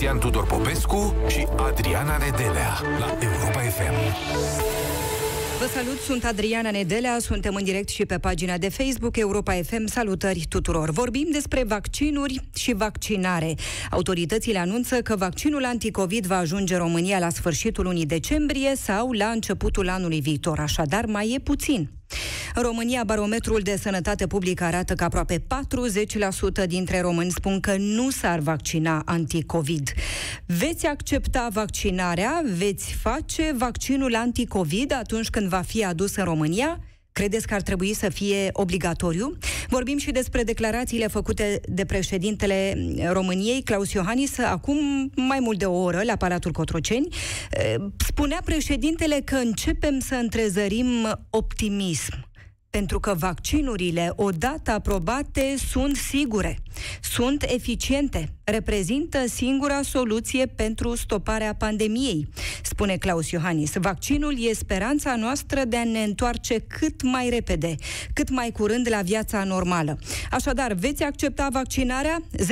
Cristian Tudor Popescu și Adriana Nedelea la Europa FM. Vă salut, sunt Adriana Nedelea, suntem în direct și pe pagina de Facebook Europa FM. Salutări tuturor! Vorbim despre vaccinuri și vaccinare. Autoritățile anunță că vaccinul anticovid va ajunge în România la sfârșitul lunii decembrie sau la începutul anului viitor, așadar mai e puțin. În România, barometrul de sănătate publică arată că aproape 40% dintre români spun că nu s-ar vaccina anticovid. Veți accepta vaccinarea? Veți face vaccinul anticovid atunci când va fi adus în România? Credeți că ar trebui să fie obligatoriu? Vorbim și despre declarațiile făcute de președintele României, Claus Iohannis, acum mai mult de o oră la Palatul Cotroceni. Spunea președintele că începem să întrezărim optimism pentru că vaccinurile, odată aprobate, sunt sigure, sunt eficiente, reprezintă singura soluție pentru stoparea pandemiei, spune Claus Iohannis. Vaccinul e speranța noastră de a ne întoarce cât mai repede, cât mai curând la viața normală. Așadar, veți accepta vaccinarea? 0372069599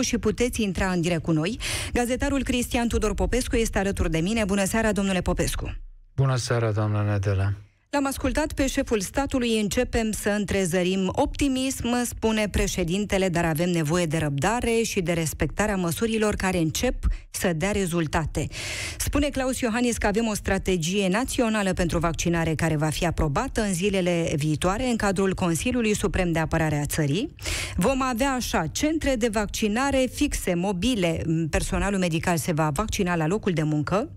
și puteți intra în direct cu noi. Gazetarul Cristian Tudor Popescu este alături de mine. Bună seara, domnule Popescu! Bună seara, doamna Nedela. L-am ascultat pe șeful statului, începem să întrezărim optimism, spune președintele, dar avem nevoie de răbdare și de respectarea măsurilor care încep să dea rezultate. Spune Claus Iohannis că avem o strategie națională pentru vaccinare care va fi aprobată în zilele viitoare în cadrul Consiliului Suprem de Apărare a țării. Vom avea așa centre de vaccinare fixe, mobile, personalul medical se va vaccina la locul de muncă,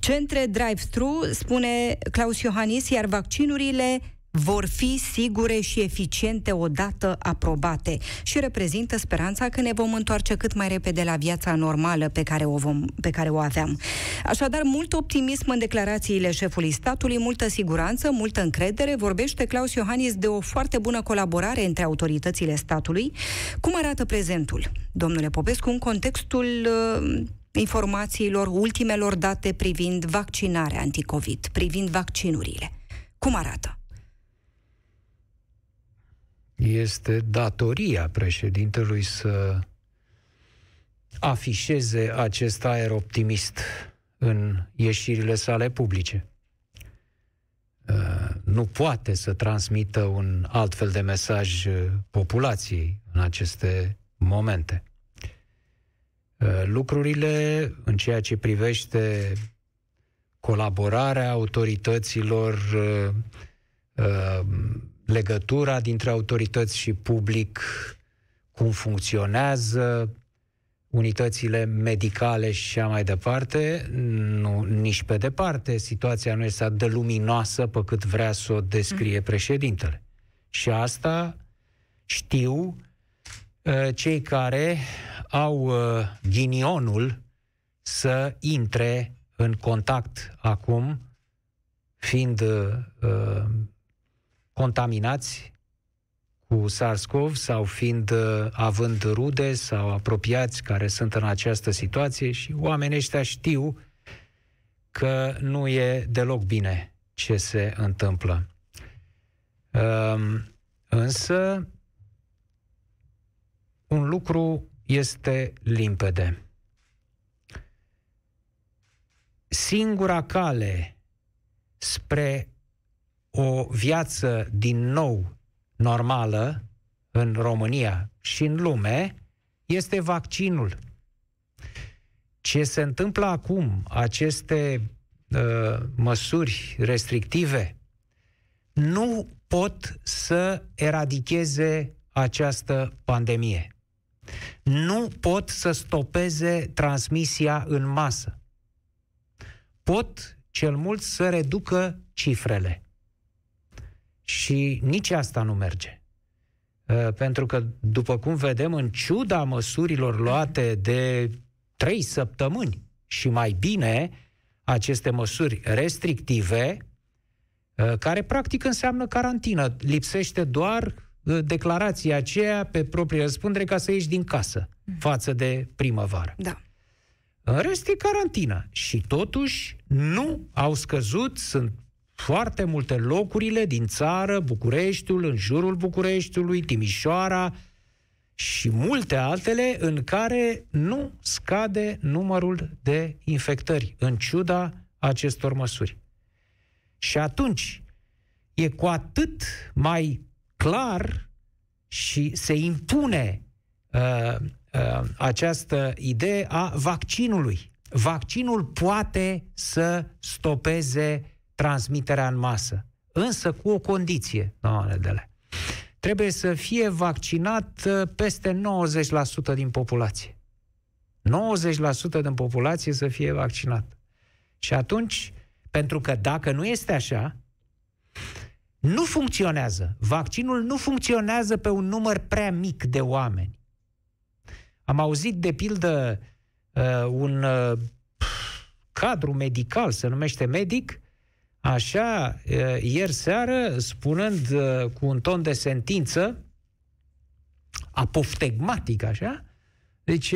centre drive-thru, spune Claus Iohannis, iar vaccinurile vor fi sigure și eficiente odată aprobate și reprezintă speranța că ne vom întoarce cât mai repede la viața normală pe care o, vom, pe care o aveam. Așadar, mult optimism în declarațiile șefului statului, multă siguranță, multă încredere. Vorbește Claus Iohannis de o foarte bună colaborare între autoritățile statului. Cum arată prezentul, domnule Popescu, în contextul uh, informațiilor, ultimelor date privind vaccinarea anticovid, privind vaccinurile? Cum arată? Este datoria președintelui să afișeze acest aer optimist în ieșirile sale publice. Uh, nu poate să transmită un alt fel de mesaj uh, populației în aceste momente. Uh, lucrurile, în ceea ce privește colaborarea autorităților, legătura dintre autorități și public, cum funcționează unitățile medicale și așa mai departe, nu, nici pe departe situația nu este atât de luminoasă pe cât vrea să o descrie mm. președintele. Și asta știu uh, cei care au uh, ghinionul să intre în contact acum, fiind uh, contaminați cu SARS-CoV sau fiind uh, având rude sau apropiați care sunt în această situație și oamenii ăștia știu că nu e deloc bine ce se întâmplă. Um, însă, un lucru este limpede. Singura cale spre o viață din nou normală în România și în lume este vaccinul. Ce se întâmplă acum, aceste uh, măsuri restrictive, nu pot să eradicheze această pandemie. Nu pot să stopeze transmisia în masă. Pot cel mult să reducă cifrele. Și nici asta nu merge. Uh, pentru că, după cum vedem, în ciuda măsurilor luate de trei săptămâni și mai bine, aceste măsuri restrictive, uh, care practic înseamnă carantină. Lipsește doar uh, declarația aceea pe proprie răspundere ca să ieși din casă mm. față de primăvară. Da. În rest e carantină. Și totuși nu au scăzut, sunt foarte multe locurile din țară, Bucureștiul, în jurul Bucureștiului, Timișoara și multe altele în care nu scade numărul de infectări, în ciuda acestor măsuri. Și atunci e cu atât mai clar și se impune uh, uh, această idee a vaccinului. Vaccinul poate să stopeze transmiterea în masă, însă cu o condiție, doamne Dele. Trebuie să fie vaccinat uh, peste 90% din populație. 90% din populație să fie vaccinat. Și atunci, pentru că dacă nu este așa, nu funcționează. Vaccinul nu funcționează pe un număr prea mic de oameni. Am auzit, de pildă, uh, un uh, cadru medical, se numește medic, așa, uh, ieri seară, spunând cu un ton de sentință, apoftegmatic, așa, deci,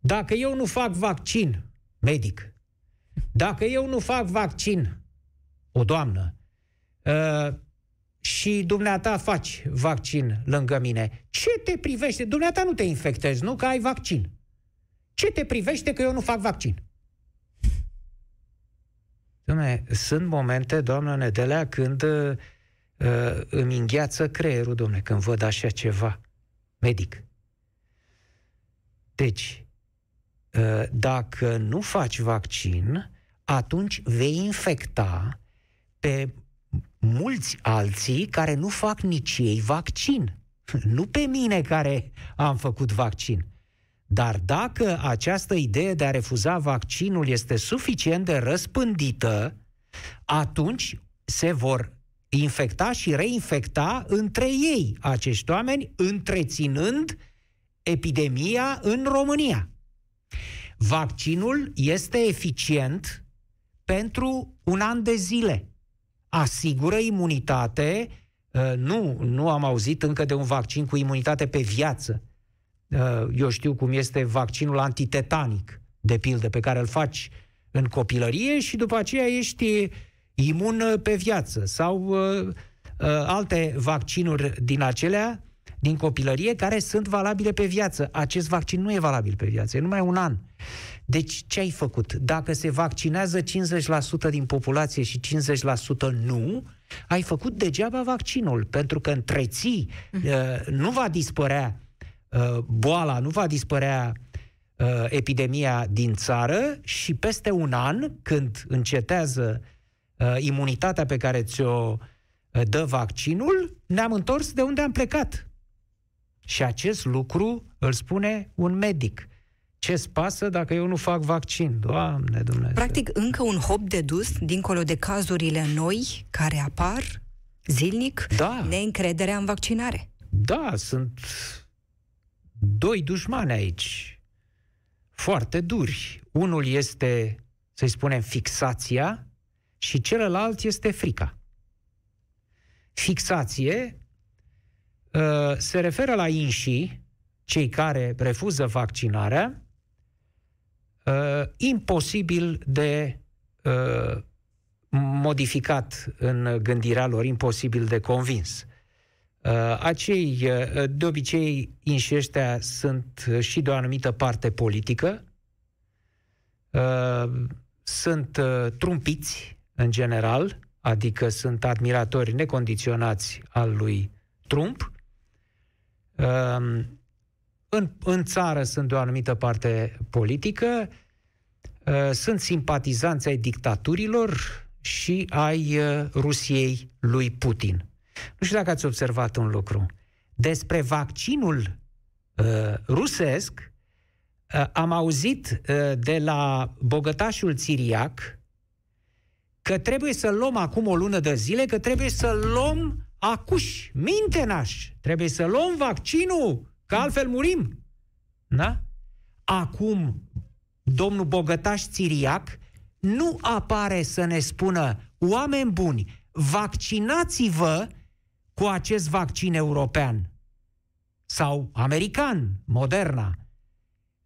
dacă eu nu fac vaccin, medic, dacă eu nu fac vaccin, o doamnă, uh, și dumneata faci vaccin lângă mine, ce te privește? Dumneata nu te infectezi, nu? Că ai vaccin. Ce te privește că eu nu fac vaccin? Dom'le, sunt momente, doamnă Nedelea, când uh, îmi îngheață creierul, domne, când văd așa ceva. Medic. Deci, uh, dacă nu faci vaccin, atunci vei infecta pe mulți alții care nu fac nici ei vaccin. Nu pe mine care am făcut vaccin. Dar dacă această idee de a refuza vaccinul este suficient de răspândită, atunci se vor infecta și reinfecta între ei acești oameni, întreținând epidemia în România. Vaccinul este eficient pentru un an de zile. Asigură imunitate, uh, nu, nu am auzit încă de un vaccin cu imunitate pe viață. Uh, eu știu cum este vaccinul antitetanic, de pildă, pe care îl faci în copilărie și după aceea ești imun pe viață. Sau uh, uh, alte vaccinuri din acelea, din copilărie, care sunt valabile pe viață. Acest vaccin nu e valabil pe viață, e numai un an. Deci ce ai făcut? Dacă se vaccinează 50% din populație și 50% nu, ai făcut degeaba vaccinul, pentru că întreții, mhm. uh, nu va dispărea uh, boala, nu va dispărea uh, epidemia din țară și peste un an, când încetează imunitatea pe care ți-o dă vaccinul, ne-am întors de unde am plecat. Și acest lucru îl spune un medic ce-ți pasă dacă eu nu fac vaccin? Doamne Dumnezeu! Practic, încă un hop de dus, dincolo de cazurile noi care apar zilnic, da. neîncrederea în vaccinare. Da, sunt doi dușmani aici, foarte duri. Unul este, să-i spunem, fixația și celălalt este frica. Fixație uh, se referă la inși, cei care refuză vaccinarea, uh, imposibil de uh, modificat în gândirea lor, imposibil de convins. Uh, acei, uh, de obicei, inși ăștia sunt și de o anumită parte politică, uh, sunt uh, trumpiți, în general, adică sunt admiratori necondiționați al lui Trump, uh, în, în țară sunt de o anumită parte politică, uh, sunt simpatizanți ai dictaturilor și ai uh, Rusiei lui Putin. Nu știu dacă ați observat un lucru. Despre vaccinul uh, rusesc uh, am auzit uh, de la bogătașul țiriac că trebuie să luăm acum o lună de zile, că trebuie să luăm acuși, mintenaș, trebuie să luăm vaccinul Că altfel murim. Da? Acum, domnul Bogătaș Țiriac nu apare să ne spună, oameni buni, vaccinați-vă cu acest vaccin european sau american, Moderna.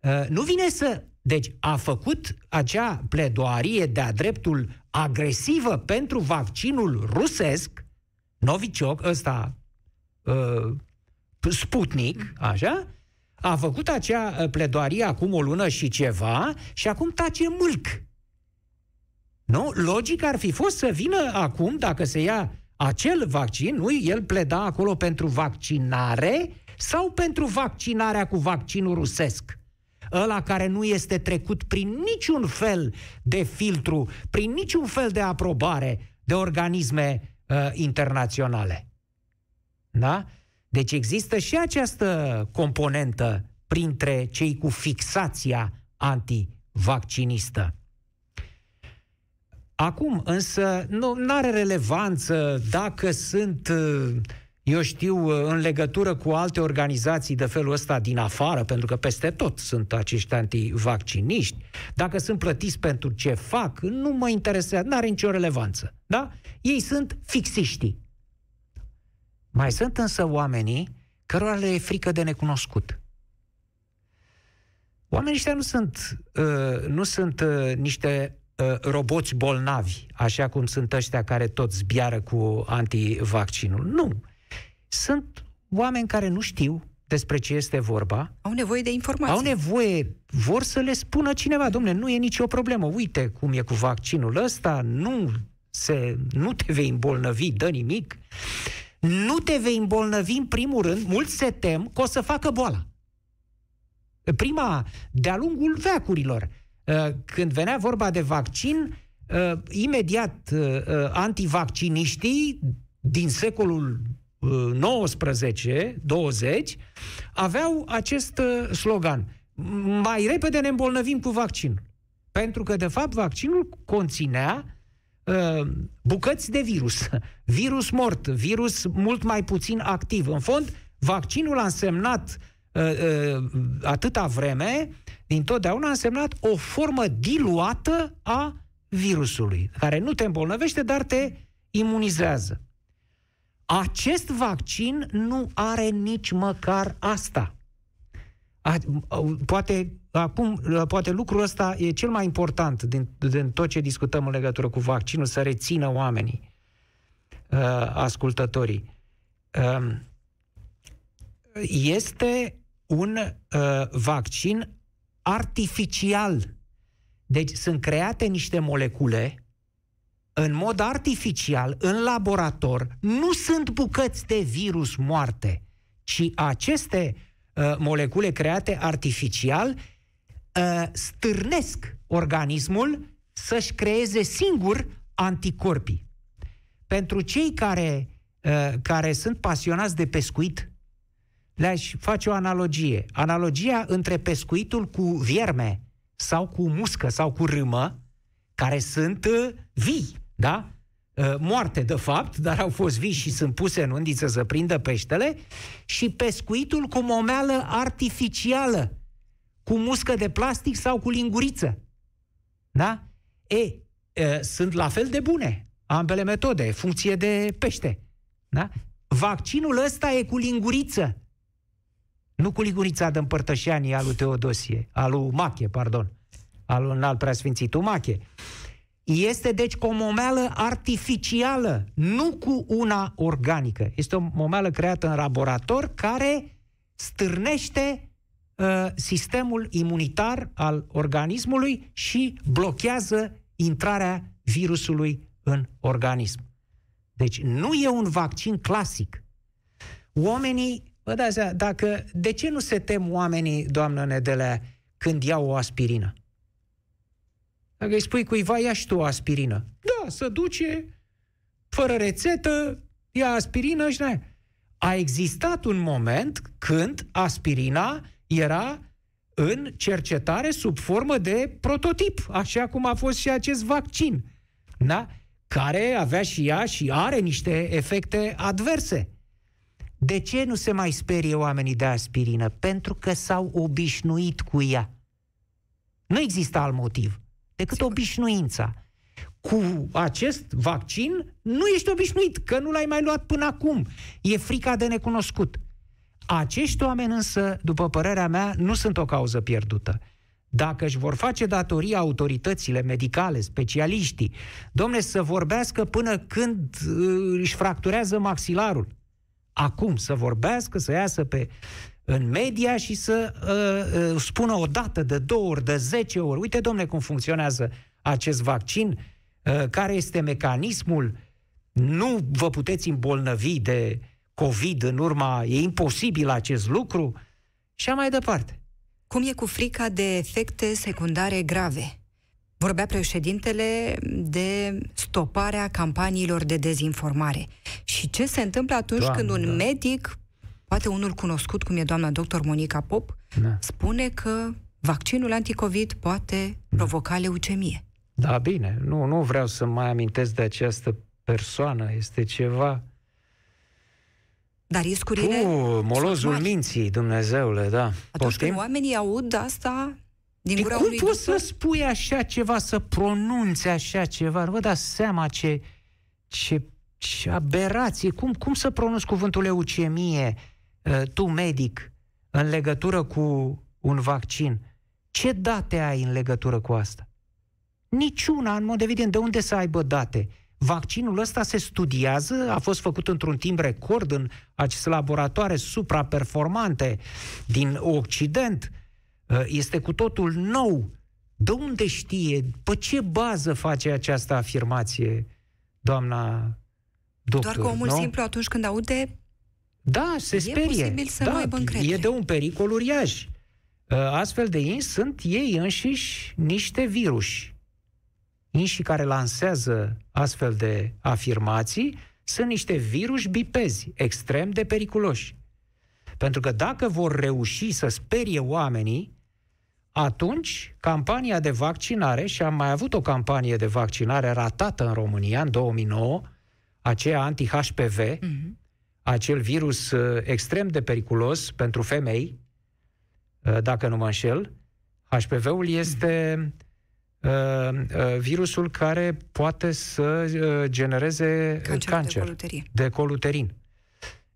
Uh, nu vine să... Deci a făcut acea pledoarie de-a dreptul agresivă pentru vaccinul rusesc, Novicioc, ăsta, uh, Sputnik, așa, a făcut acea uh, pledoarie acum o lună și ceva și acum tace mâlc. Nu? Logic ar fi fost să vină acum, dacă se ia acel vaccin, nu? El pleda acolo pentru vaccinare sau pentru vaccinarea cu vaccinul rusesc? Ăla care nu este trecut prin niciun fel de filtru, prin niciun fel de aprobare de organisme uh, internaționale. Da? Deci există și această componentă printre cei cu fixația antivaccinistă. Acum, însă, nu are relevanță dacă sunt, eu știu, în legătură cu alte organizații de felul ăsta din afară, pentru că peste tot sunt acești antivacciniști, dacă sunt plătiți pentru ce fac, nu mă interesează, nu are nicio relevanță. Da? Ei sunt fixiștii. Mai sunt însă oamenii cărora le e frică de necunoscut. Oamenii ăștia nu sunt, uh, nu sunt uh, niște uh, roboți bolnavi, așa cum sunt ăștia care tot zbiară cu antivaccinul. Nu. Sunt oameni care nu știu despre ce este vorba. Au nevoie de informații. Au nevoie, vor să le spună cineva, domne, nu e nicio problemă, uite cum e cu vaccinul ăsta, nu, se, nu te vei îmbolnăvi, dă nimic nu te vei îmbolnăvi în primul rând, mulți se tem că o să facă boala. Prima, de-a lungul veacurilor, uh, când venea vorba de vaccin, uh, imediat uh, antivacciniștii din secolul 19-20 aveau acest slogan. Mai repede ne îmbolnăvim cu vaccinul. Pentru că, de fapt, vaccinul conținea Uh, bucăți de virus. Virus mort, virus mult mai puțin activ. În fond, vaccinul a însemnat uh, uh, atâta vreme, din totdeauna a însemnat o formă diluată a virusului, care nu te îmbolnăvește, dar te imunizează. Acest vaccin nu are nici măcar asta. A, poate Acum, poate lucrul ăsta e cel mai important din, din tot ce discutăm în legătură cu vaccinul, să rețină oamenii, uh, ascultătorii. Uh, este un uh, vaccin artificial. Deci sunt create niște molecule în mod artificial, în laborator, nu sunt bucăți de virus moarte, ci aceste uh, molecule create artificial uh, stârnesc organismul să-și creeze singur anticorpii. Pentru cei care, uh, care sunt pasionați de pescuit, le-aș face o analogie. Analogia între pescuitul cu vierme sau cu muscă sau cu râmă, care sunt uh, vii, da? Uh, moarte de fapt, dar au fost vii și sunt puse în undiță să prindă peștele, și pescuitul cu momeală artificială, cu muscă de plastic sau cu linguriță. Da? E, e sunt la fel de bune ambele metode, funcție de pește. Da? Vaccinul ăsta e cu linguriță. Nu cu lingurița de împărtășanii al lui Teodosie, al lui Mache, pardon, al lui înalt preasfințitul Mache. Este deci cu o momeală artificială, nu cu una organică. Este o momeală creată în laborator care stârnește Uh, sistemul imunitar al organismului și blochează intrarea virusului în organism. Deci nu e un vaccin clasic. Oamenii, vă dați seama, dacă, de ce nu se tem oamenii, doamnă Nedelea, când iau o aspirină? Dacă îi spui cuiva, ia și tu o aspirină. Da, să duce, fără rețetă, ia aspirină și ne. A existat un moment când aspirina era în cercetare sub formă de prototip, așa cum a fost și acest vaccin, da? care avea și ea și are niște efecte adverse. De ce nu se mai sperie oamenii de aspirină? Pentru că s-au obișnuit cu ea. Nu există alt motiv decât Sigur. obișnuința. Cu acest vaccin nu ești obișnuit, că nu l-ai mai luat până acum. E frica de necunoscut. Acești oameni însă, după părerea mea, nu sunt o cauză pierdută. Dacă își vor face datoria autoritățile medicale, specialiștii, domne, să vorbească până când uh, își fracturează maxilarul. Acum să vorbească, să iasă pe în media și să uh, uh, spună o dată, de două ori, de zece ori, uite, domne, cum funcționează acest vaccin, uh, care este mecanismul, nu vă puteți îmbolnăvi de COVID în urma, e imposibil acest lucru, și mai departe. Cum e cu frica de efecte secundare grave? Vorbea președintele de stoparea campaniilor de dezinformare. Și ce se întâmplă atunci Doamne, când un da. medic, poate unul cunoscut cum e doamna doctor Monica Pop, da. spune că vaccinul anticovid poate da. provoca leucemie? Da, bine. Nu, nu vreau să mai amintesc de această persoană. Este ceva... Dar riscurile... Uh, molozul minții, Dumnezeule, da. Atunci Poftim? când oamenii aud asta, din gura cum poți să spui așa ceva, să pronunți așa ceva? Nu vă dați seama ce, ce, ce aberație. Cum, cum să pronunți cuvântul leucemie, uh, tu, medic, în legătură cu un vaccin? Ce date ai în legătură cu asta? Niciuna, în mod evident. De unde să aibă date? Vaccinul ăsta se studiază, a fost făcut într-un timp record în aceste laboratoare supraperformante din Occident. Uh, este cu totul nou. De unde știe? Pe ce bază face această afirmație, doamna doctor? Doar că omul nu? simplu atunci când aude da, se e sperie. posibil să da, nu aibă încredere. E de un pericol uriaș. Uh, astfel de ei sunt ei înșiși niște viruși. Inșii care lansează astfel de afirmații sunt niște viruși bipezi, extrem de periculoși. Pentru că dacă vor reuși să sperie oamenii, atunci campania de vaccinare, și am mai avut o campanie de vaccinare ratată în România în 2009, aceea anti-HPV, mm-hmm. acel virus uh, extrem de periculos pentru femei, uh, dacă nu mă înșel, HPV-ul este mm-hmm. virusul care poate să genereze cancer, cancer de, coluterin. de coluterin.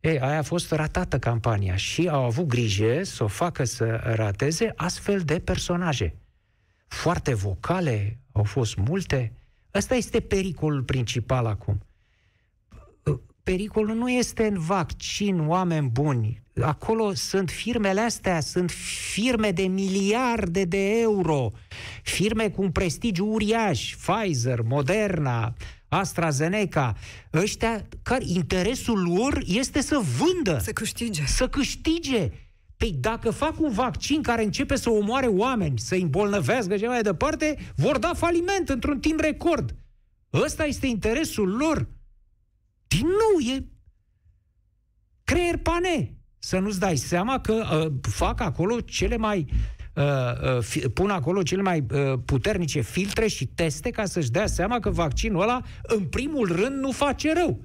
Ei, aia a fost ratată campania și au avut grijă să o facă să rateze astfel de personaje. Foarte vocale, au fost multe. Ăsta este pericolul principal acum. Pericolul nu este în vaccin, oameni buni. Acolo sunt firmele astea, sunt firme de miliarde de euro, firme cu un prestigiu uriaș, Pfizer, Moderna, AstraZeneca, ăștia care interesul lor este să vândă. Să câștige. Să câștige. Păi dacă fac un vaccin care începe să omoare oameni, să îi îmbolnăvească și mai departe, vor da faliment într-un timp record. Ăsta este interesul lor. Din nou, e creier pane. Să nu-ți dai seama că uh, fac acolo cele mai uh, uh, pun acolo cele mai uh, puternice filtre și teste ca să-și dea seama că vaccinul ăla, în primul rând, nu face rău.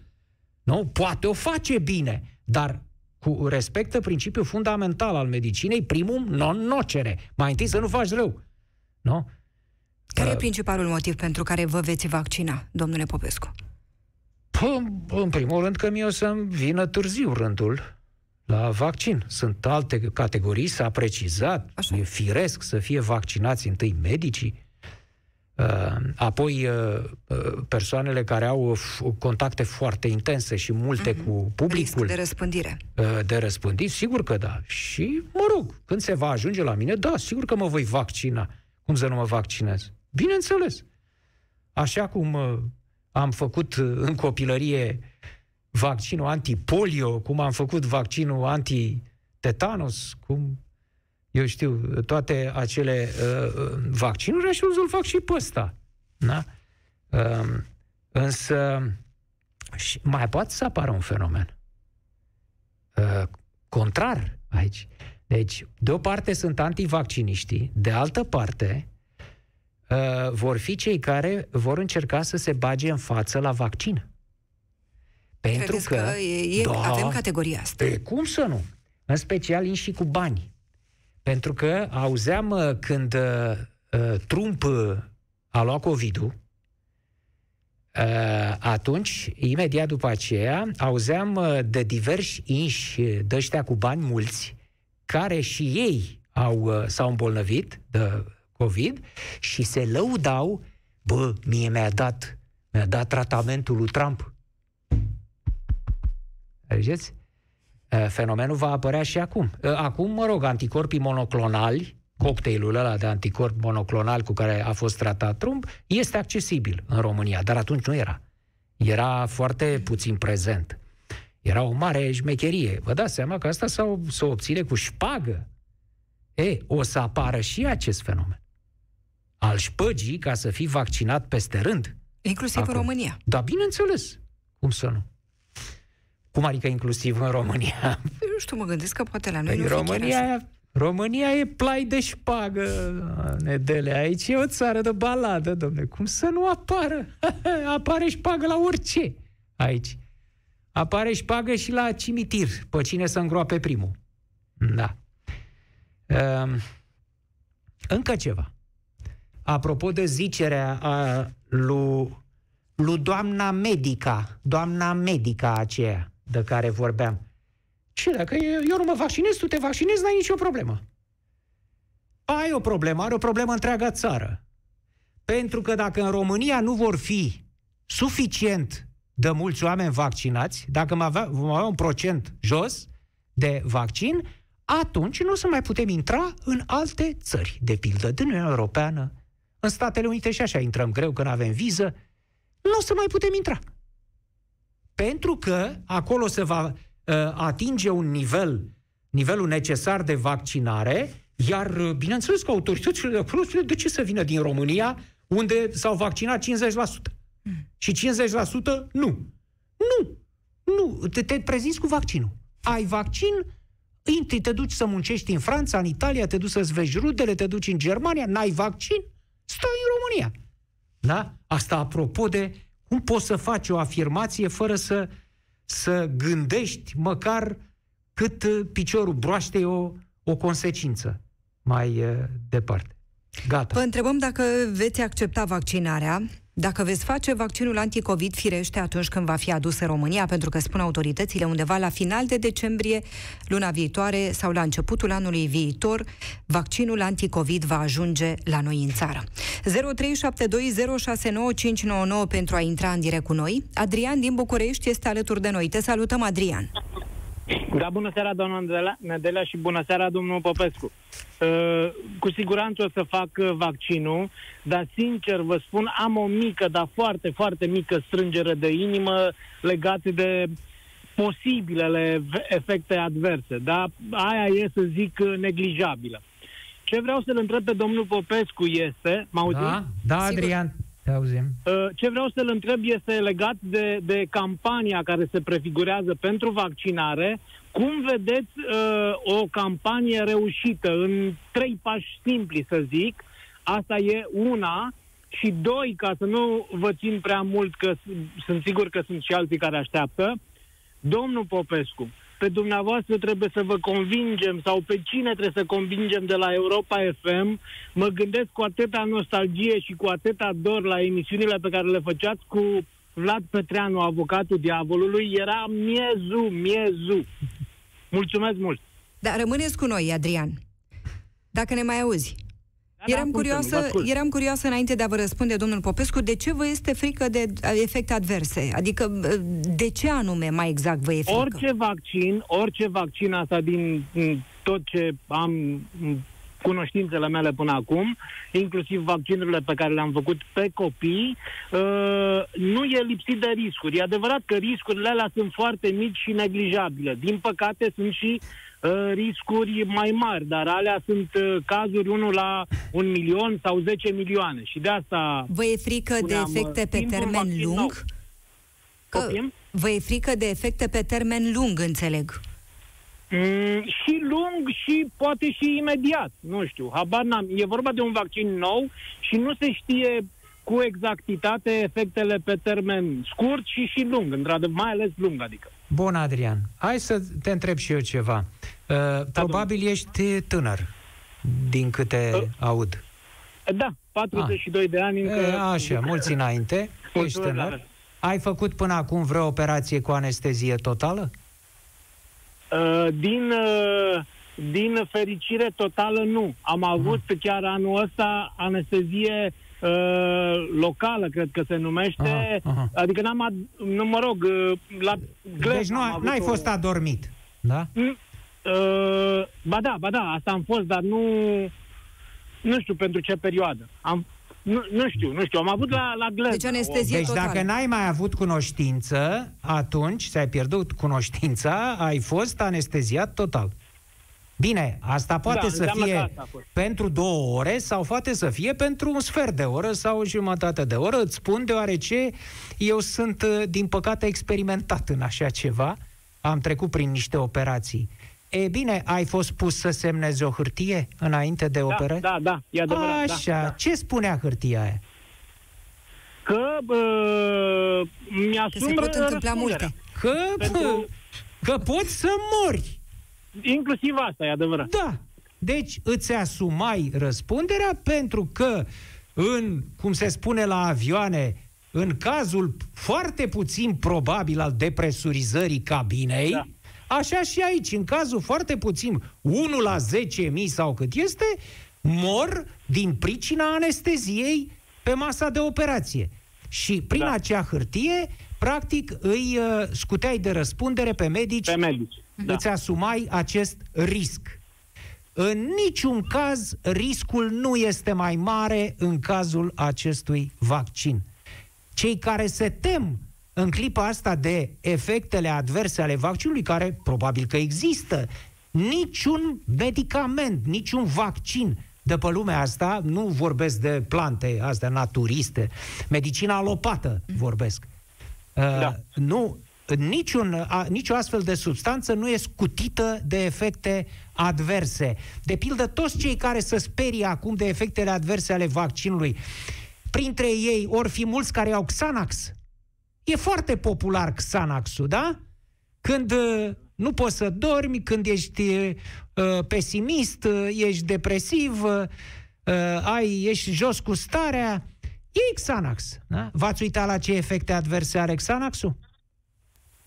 Nu? Poate o face bine, dar cu respectă principiul fundamental al medicinei, primum non-nocere. Mai întâi să nu faci rău. Nu? Care uh, e principalul motiv pentru care vă veți vaccina, domnule Popescu? În primul rând că mie o să-mi vină târziu rândul la vaccin. Sunt alte categorii, s-a precizat, Așa. e firesc să fie vaccinați întâi medicii, uh, apoi uh, uh, persoanele care au contacte foarte intense și multe mm-hmm. cu publicul. Risc de răspândire. De răspândit, sigur că da. Și, mă rog, când se va ajunge la mine, da, sigur că mă voi vaccina. Cum să nu mă vaccinez? Bineînțeles. Așa cum am făcut în copilărie vaccinul antipolio, cum am făcut vaccinul anti-tetanus, cum, eu știu, toate acele uh, vaccinuri, așa să-l fac și pe ăsta. Da? Uh, însă, și mai poate să apară un fenomen uh, contrar aici. Deci, de o parte sunt antivacciniștii, de altă parte uh, vor fi cei care vor încerca să se bage în față la vaccin. Pentru Credeți că, că e, da, avem categoria asta. E, cum să nu? În special și cu bani. Pentru că auzeam uh, când uh, uh, Trump uh, a luat COVID-ul, uh, atunci, imediat după aceea, auzeam uh, de diversi inși de ăștia cu bani mulți, care și ei au, uh, s-au îmbolnăvit de COVID și se lăudau, bă, mie mi-a dat, mi-a dat tratamentul lui Trump. Vedeți? Uh, fenomenul va apărea și acum. Uh, acum, mă rog, anticorpii monoclonali, cocktailul ăla de anticorpi monoclonal cu care a fost tratat Trump, este accesibil în România, dar atunci nu era. Era foarte puțin prezent. Era o mare șmecherie. Vă dați seama că asta s-o, s-o obține cu șpagă. E, o să apară și acest fenomen. Al șpăgii ca să fii vaccinat peste rând. Inclusiv Acum. în România. Da, bineînțeles. Cum să nu? Cum adică inclusiv în România? Păi, nu știu, mă gândesc că poate la noi păi nu România, România e plai de șpagă, Nedele. Aici e o țară de baladă, domne. Cum să nu apară? Apare șpagă la orice aici. Apare șpagă și la cimitir, pe cine să îngroape primul. Da. Um, încă ceva. Apropo de zicerea a, lui, lui doamna medica, doamna medica aceea de care vorbeam. Ce dacă eu nu mă vaccinez, tu te vaccinezi, n-ai nicio problemă. Ai o problemă, are o problemă întreaga țară. Pentru că dacă în România nu vor fi suficient de mulți oameni vaccinați, dacă vom avea, vom avea un procent jos de vaccin, atunci nu o să mai putem intra în alte țări, de pildă, din Uniunea Europeană, în Statele Unite și așa intrăm greu când avem viză, nu o să mai putem intra. Pentru că acolo se va uh, atinge un nivel, nivelul necesar de vaccinare, iar uh, bineînțeles că autoritățile de acolo de ce să vină din România, unde s-au vaccinat 50%. Mm. Și 50% nu. Nu. Nu. Te, te prezinți cu vaccinul. Ai vaccin, intri, te duci să muncești în Franța, în Italia, te duci să-ți vezi rudele, te duci în Germania, n-ai vaccin, stai în România. Da? Asta apropo de cum poți să faci o afirmație fără să, să gândești măcar cât uh, piciorul broaște o, o consecință mai uh, departe. Gata. Vă întrebăm dacă veți accepta vaccinarea dacă veți face vaccinul anticovid, firește atunci când va fi adus în România, pentru că spun autoritățile undeva la final de decembrie, luna viitoare sau la începutul anului viitor, vaccinul anticovid va ajunge la noi în țară. 0372069599 pentru a intra în direct cu noi. Adrian din București este alături de noi. Te salutăm, Adrian. Da, bună seara, doamna Nedelea, și bună seara, domnul Popescu. Uh, cu siguranță o să fac uh, vaccinul, dar sincer vă spun, am o mică, dar foarte, foarte mică strângere de inimă legată de posibilele efecte adverse, dar aia e, să zic, neglijabilă. Ce vreau să-l întreb pe domnul Popescu este... Mă Da, da, Adrian. Te auzim. Uh, ce vreau să-l întreb este legat de, de campania care se prefigurează pentru vaccinare. Cum vedeți uh, o campanie reușită în trei pași simpli, să zic? Asta e una. Și doi, ca să nu vă țin prea mult, că sunt sigur că sunt și alții care așteaptă, domnul Popescu, pe dumneavoastră trebuie să vă convingem sau pe cine trebuie să convingem de la Europa FM. Mă gândesc cu atâta nostalgie și cu atâta dor la emisiunile pe care le făceați cu Vlad Petreanu, avocatul diavolului. Era miezu, miezu. Mulțumesc mult! Da, rămâneți cu noi, Adrian. Dacă ne mai auzi. Da, eram, da, curioasă, eram curioasă înainte de a vă răspunde, domnul Popescu, de ce vă este frică de efecte adverse? Adică, de ce anume, mai exact, vă e frică? Orice vaccin, orice vaccin asta din tot ce am cunoștințele mele până acum, inclusiv vaccinurile pe care le-am făcut pe copii, uh, nu e lipsit de riscuri. E adevărat că riscurile alea sunt foarte mici și neglijabile. Din păcate sunt și Uh, riscuri mai mari, dar alea sunt uh, cazuri unul la un milion sau 10 milioane și de asta... Vă e frică de efecte pe termen lung? Că vă e frică de efecte pe termen lung, înțeleg. Mm, și lung și poate și imediat, nu știu, habar n-am. E vorba de un vaccin nou și nu se știe cu exactitate efectele pe termen scurt și și lung, într-adevăr, mai ales lung, adică. Bun, Adrian. Hai să te întreb și eu ceva. Uh, da, probabil domnule. ești tânăr, din câte uh, aud. Da, 42 ah. de ani încă... E, așa, mulți înainte, ești tânăr. Ai făcut până acum vreo operație cu anestezie totală? Uh, din, uh, din fericire totală, nu. Am avut uh-huh. chiar anul ăsta anestezie Uh, locală, cred că se numește. Aha, aha. Adică n-am, ad- nu mă rog, uh, la Gleb, Deci nu, n-ai fost adormit. Da? Mm, Uh, ba da, ba da, asta am fost, dar nu... Nu știu pentru ce perioadă. Am, nu, nu știu, nu știu. Am avut la, la gleză. Deci anestezie Deci totală. dacă n-ai mai avut cunoștință, atunci ți-ai pierdut cunoștința, ai fost anesteziat total. Bine, asta poate Da, să înseamnă că fie asta a fost. pentru două ore sau poate să fie pentru un sfert de oră sau o jumătate de oră. Îți spun deoarece eu sunt, uh, din păcate, experimentat în așa ceva. Am trecut prin niște operații. E bine, ai fost pus să semnezi o hârtie înainte de da, operare? da, da, e adevărat. Așa, Da, da. ce spunea hârtia aia? Că uh, mi-asum Că se pot întâmpla răspunderea. multe. Că, Pentru- că poți să mori. Inclusiv asta e adevărat. Da. Deci îți asumai răspunderea pentru că în, cum se spune la avioane, în cazul foarte puțin probabil al depresurizării cabinei, da. Da. așa și aici, în cazul foarte puțin, 1 la 10.000 sau cât este, mor din pricina anesteziei pe masa de operație. Și prin da. Da. acea hârtie, practic, îi uh, scuteai de răspundere pe medici Pe medici. Da. Da. îți asumai acest risc. În niciun caz, riscul nu este mai mare în cazul acestui vaccin. Cei care se tem în clipa asta de efectele adverse ale vaccinului, care probabil că există, niciun medicament, niciun vaccin de pe lumea asta, nu vorbesc de plante astea naturiste, medicina alopată vorbesc. Da. Uh, nu, niciun, a, nicio astfel de substanță nu e scutită de efecte adverse. De pildă, toți cei care se sperie acum de efectele adverse ale vaccinului, printre ei or fi mulți care au Xanax. E foarte popular Xanaxul, da? Când uh, nu poți să dormi, când ești uh, pesimist, uh, ești depresiv, uh, uh, ai, ești jos cu starea, e Xanax. Da? V-ați uitat la ce efecte adverse are Xanaxul?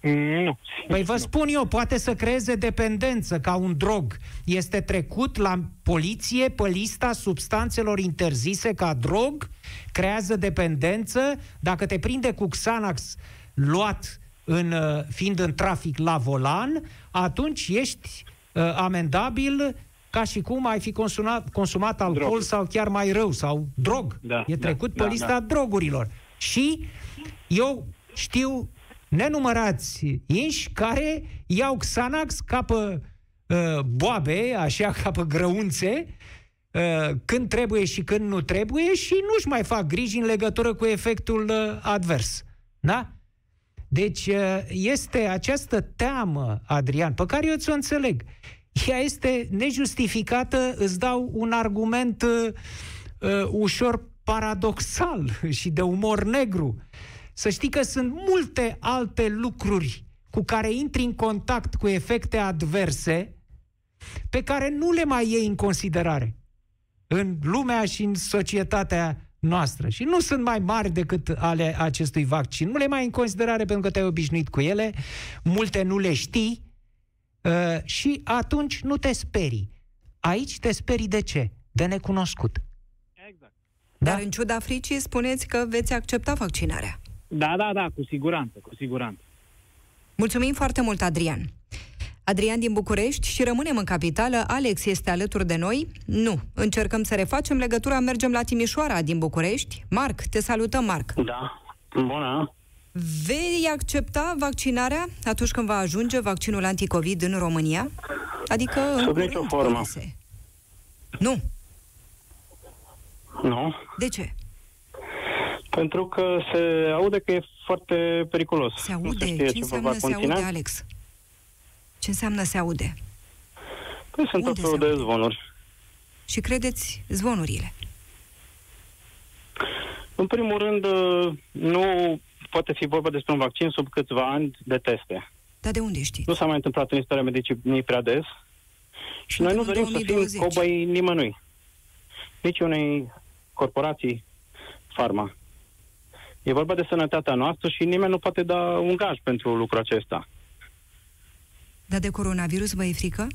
Mm, Nu. Păi vă spun eu, poate să creeze dependență ca un drog. Este trecut la poliție pe lista substanțelor interzise ca drog, creează dependență. Dacă te prinde cu Xanax luat în, uh, fiind în trafic la volan, atunci ești uh, amendabil ca și cum ai fi consumat, consumat alcool Drog. sau chiar mai rău, sau drog. Da, e da, trecut pe da, lista da. drogurilor. Și eu știu nenumărați inși care iau Xanax ca pe uh, boabe, așa ca pe grăunțe, uh, când trebuie și când nu trebuie și nu-și mai fac griji în legătură cu efectul uh, advers. Da? Deci uh, este această teamă, Adrian, pe care eu ți-o înțeleg. Ea este nejustificată, îți dau un argument uh, uh, ușor paradoxal și de umor negru. Să știi că sunt multe alte lucruri cu care intri în contact cu efecte adverse pe care nu le mai iei în considerare în lumea și în societatea noastră. Și nu sunt mai mari decât ale acestui vaccin. Nu le mai ai în considerare pentru că te-ai obișnuit cu ele, multe nu le știi uh, și atunci nu te sperii. Aici te sperii de ce? De necunoscut. Exact. Da? Dar în ciuda fricii spuneți că veți accepta vaccinarea. Da, da, da, cu siguranță, cu siguranță. Mulțumim foarte mult, Adrian. Adrian din București și rămânem în capitală. Alex este alături de noi? Nu. Încercăm să refacem legătura, mergem la Timișoara din București. Marc, te salutăm, Marc. Da, bună. Vei accepta vaccinarea atunci când va ajunge vaccinul anticovid în România? Adică în Sub curând, nicio formă. parese. Nu. Nu, De ce? Pentru că se aude că e foarte periculos. Se Nu aude. se știe Ce ce vă înseamnă va se conține. aude, Alex? Ce înseamnă se aude? Păi sunt tot Unde felul se de aude? zvonuri. Și credeți zvonurile? În primul rând, uh, nu poate fi vorba despre un vaccin sub câțiva ani de teste. Dar de unde știți? Nu s-a mai întâmplat în istoria medicinii prea des. Și Suntem noi nu în dorim să 2020. fim cobai nimănui. Nici unei corporații farma. E vorba de sănătatea noastră și nimeni nu poate da un gaj pentru lucrul acesta. Dar de coronavirus vă e frică?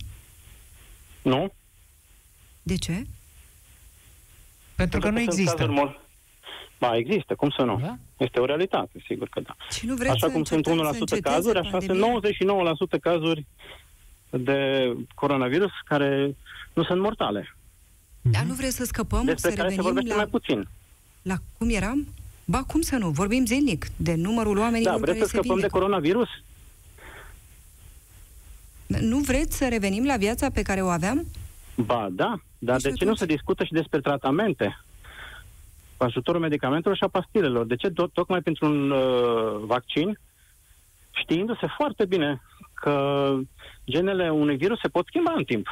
Nu? De ce? Pentru că nu sunt există. cazuri mult- Ba, există, cum să nu? Da? Este o realitate, sigur că da. Și nu vreți așa să cum sunt încetați să 1% înceteze cazuri, așa sunt pandemia? 99% cazuri de coronavirus care nu sunt mortale. Dar nu vreți să scăpăm, Despre să care se revenim vorbește la, mai puțin. la cum eram? Ba, cum să nu? Vorbim zilnic de numărul oamenilor Da, vreți care să se scăpăm de vindecă. coronavirus? Nu vreți să revenim la viața pe care o aveam? Ba da, dar Deci de ce nu atunci- se discută și despre tratamente? Cu ajutorul medicamentelor și a pastilelor. De ce tot, tocmai pentru un uh, vaccin, știindu-se foarte bine că genele unui virus se pot schimba în timp.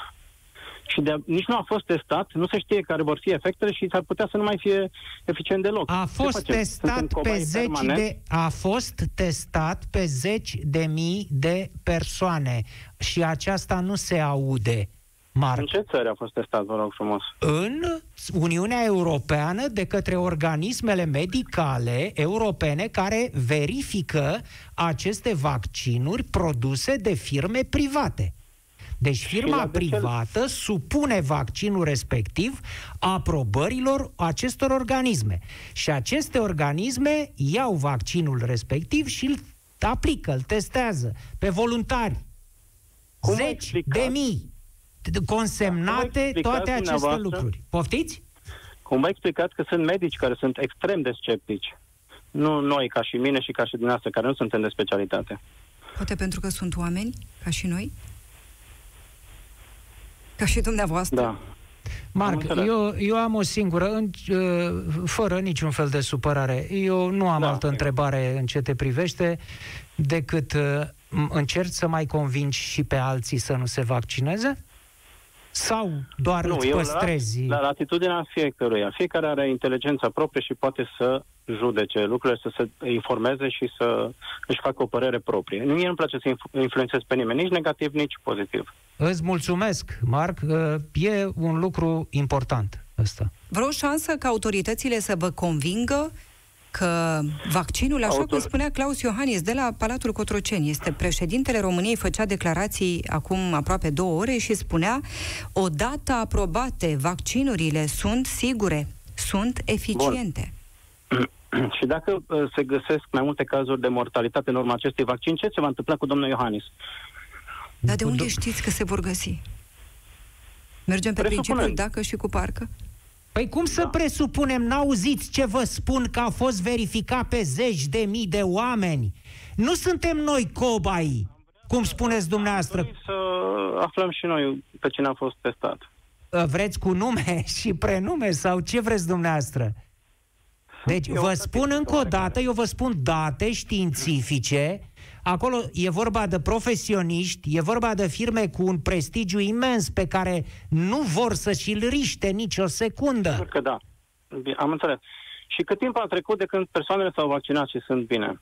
Și de, nici nu a fost testat, nu se știe care vor fi efectele și s-ar putea să nu mai fie eficient deloc. A Ce fost facem? testat Suntem pe cobai zeci permanent? de a fost testat pe zeci de mii de persoane și aceasta nu se aude. Marc, În ce țări a fost testat, vă rog frumos? în Uniunea Europeană de către organismele medicale europene care verifică aceste vaccinuri produse de firme private. Deci firma la de ce- privată supune vaccinul respectiv aprobărilor acestor organisme. Și aceste organisme iau vaccinul respectiv și îl aplică, îl testează pe voluntari. Cum Zeci explicați? de mii Da, consemnate cum explicați toate aceste dumneavoastră? lucruri. Poftiți? Cum vă explicați că sunt medici care sunt extrem de sceptici. Nu noi, ca și mine și ca și dumneavoastră, care nu suntem de specialitate. Poate pentru că sunt oameni, ca și noi? Ca și dumneavoastră? Da. Marc, înțeles. eu, eu am o singură, în, uh, fără niciun fel de supărare. Eu nu am Da, altă sigur. întrebare în ce te privește decât uh, m- încerci să mai convingi și pe alții să nu se vaccineze? Sau doar Nu, îți eu păstrezi? la, la latitudinea fiecăruia. Fiecare are inteligența proprie și poate să judece lucrurile, să se informeze și să își facă o părere proprie. Mie nu-mi place să influ- influențez pe nimeni, nici negativ, nici pozitiv. Îți mulțumesc, Marc. Uh, E un lucru important ăsta. Vreo șansă ca autoritățile să vă convingă că vaccinul, așa cum Autor- spunea Claus Iohannis de la Palatul Cotroceni, este președintele României, făcea declarații acum aproape două ore și spunea odată aprobate, vaccinurile sunt sigure, sunt eficiente. și dacă uh, se găsesc mai multe cazuri de mortalitate în urma acestui vaccin, ce se va întâmpla cu domnul Iohannis? Dar de unde Do- știți că se vor găsi? Mergem pe Presupunem. principiul dacă și cu parcă? Păi cum să Da. presupunem, n-auziți ce vă spun că a fost verificat pe zeci de mii de oameni? Nu suntem noi cobai, cum spuneți dumneavoastră. Dori să aflăm și noi pe cine a fost testat. Vreți cu nume și prenume sau ce vreți dumneavoastră? Deci Eu vă o să spun fiu încă o oarecare. dată, eu vă spun date științifice, acolo e vorba de profesioniști, e vorba de firme cu un prestigiu imens pe care nu vor să și-l riște nicio secundă. Sigur că da. Bine, am înțeles. Și cât timp a trecut de când persoanele s-au vaccinat și sunt bine?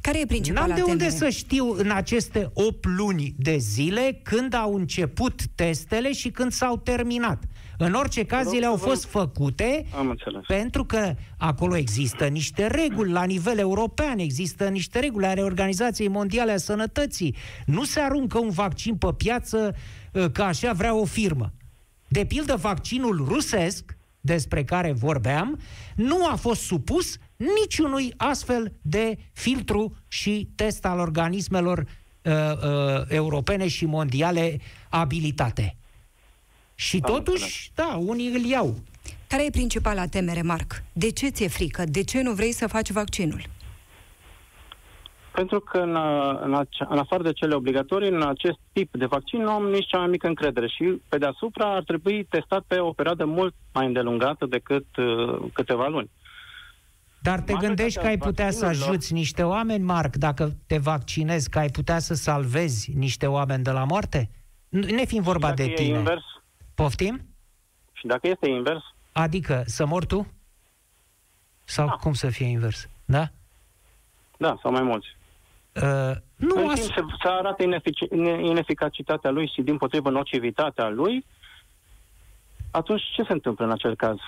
Care e principala N-am de unde temere? să știu în aceste 8 luni de zile când au început testele și când s-au terminat. În orice caz, rog ele au să vă- fost făcute Am înțeles. pentru că acolo există niște reguli la nivel european, există niște reguli ale Organizației Mondiale a Sănătății. Nu se aruncă un vaccin pe piață uh, că așa vrea o firmă. De pildă, vaccinul rusesc, despre care vorbeam, nu a fost supus niciunui astfel de filtru și test al organismelor uh, uh, europene și mondiale abilitate. Și Am totuși, da, unii îl iau. Care e principala temere, Marc? De ce ți-e frică? De ce nu vrei să faci vaccinul? Pentru că în, în, ace- în afară de cele obligatorii, în acest tip de vaccin nu am nici cea mai mică încredere și pe deasupra ar trebui testat pe o perioadă mult mai îndelungată decât uh, câteva luni. Dar te Majoritatea gândești că ai putea să vaccinurilor- ajuți niște oameni, Marc, dacă te vaccinezi, că ai putea să salvezi niște oameni de la moarte? Nu ne fiind vorba și dacă de e tine. invers, Poftim? și dacă este invers, Adică să mor tu? Sau Da. cum să fie invers? Da? da, sau mai mulți. Uh, nu, în as... timp se, se arată inefici, ine- ineficacitatea lui și din potrivă nocivitatea lui, atunci ce se întâmplă în acel caz? Ce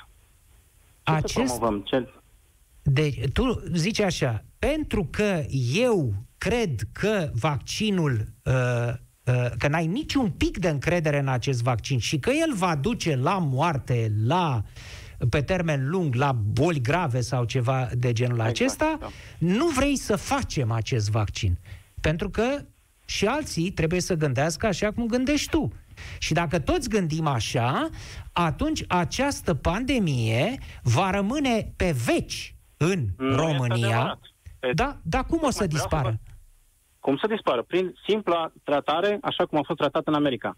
să acest promovăm? Ce... Deci, tu zici așa, pentru că eu cred că vaccinul, uh, uh, că n-ai niciun pic de încredere în acest vaccin și că el va duce la moarte, la pe termen lung, la boli grave sau ceva de genul Exact, acesta, da. nu vrei să facem acest vaccin. Pentru că și alții trebuie să gândească așa cum gândești tu. Și dacă toți gândim așa, atunci această pandemie va rămâne pe veci în Nu este România. adevărat. Pe- Da, dar cum o să Vreau să dispară? vă- Cum să dispară? Prin simpla tratare, așa cum a fost tratat în America.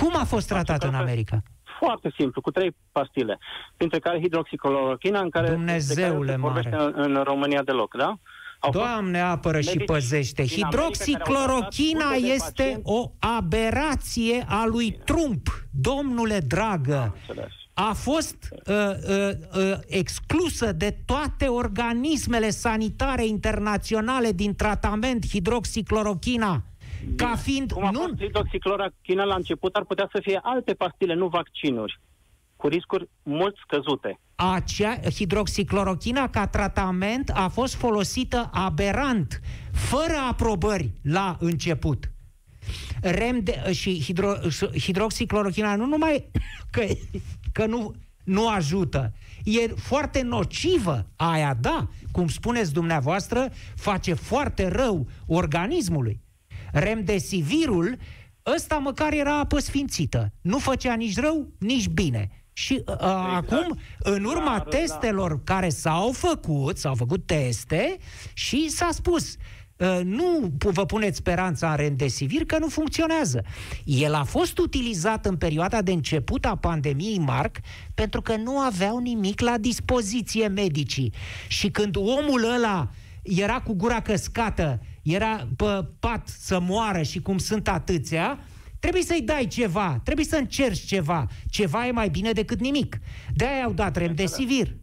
Cum a fost tratat în că- America? Foarte simplu, cu trei pastile, printre care hidroxiclorochina, în care, Dumnezeule de care nu se vorbește mare. în, în România deloc, da? Au fost- Doamne apără și medici păzește. din America care au Hidroxiclorochina tratat sute de este pacienți. o aberație a lui Trump. Domnule dragă, Înțeles. A fost uh, uh, uh, exclusă de toate organismele sanitare internaționale din tratament hidroxiclorochina. Ca fiind... Cum a nu, fost hidroxiclorochina la început, ar putea să fie alte pastile, nu vaccinuri, cu riscuri mult scăzute. acea hidroxiclorochina ca tratament a fost folosită aberant, fără aprobări la început. Remde- și hidro, hidroxiclorochina nu numai că, că nu, nu ajută, e foarte nocivă aia, da, cum spuneți dumneavoastră, face foarte rău organismului. Remdesivirul, ăsta măcar era apă sfințită. Nu făcea nici rău, nici bine. Și uh, acum, în urma Clar, da. testelor care s-au făcut, s-au făcut teste și s-a spus uh, nu pu- vă puneți speranța în remdesivir că nu funcționează. El a fost utilizat în perioada de început a pandemiei Marc pentru că nu aveau nimic la dispoziție medicii. Și când omul ăla era cu gura căscată, era pe pat să moară și cum sunt atâția, trebuie să-i dai ceva, trebuie să încerci ceva. Ceva e mai bine decât nimic. De-aia au dat remdesivir.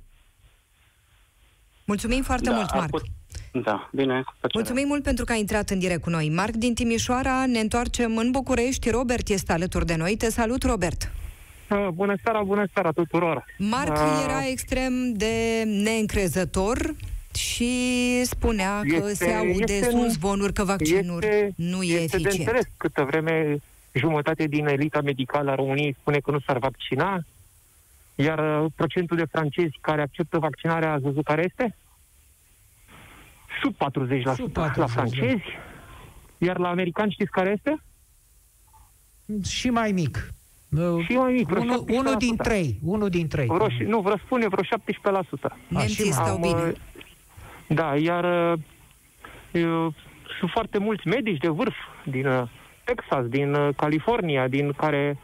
Mulțumim foarte mult, ar Marc. put- Da, bine. cu plăcere. Mulțumim mult pentru că ai intrat în direct cu noi. Marc din Timișoara, ne întoarcem în București. Robert este alături de noi. Te salut, Robert. Uh, Bună seara, bună seara tuturor! Marc Ah. era extrem de neîncrezător și spunea că Este- se aude, este- sunt zvonuri că vaccinul este, nu e este de eficient. înțeles câtă vreme jumătate din elita medicală a României spune că nu s-ar vaccina, iar uh, procentul de francezi care acceptă vaccinarea, ați văzut care este? Sub 40%, Sub 40%, la da. francezi, iar la americani știți care este? Și mai mic. Și mai mic, vreo Unul, 17%. unul din trei. Unul din trei. Vreo, nu, vă spune vreo 17%. Nemții Așa, stau Am, bine. uh, Da, iar uh, uh, sunt foarte mulți medici de vârf din uh, Texas, din uh, California, din care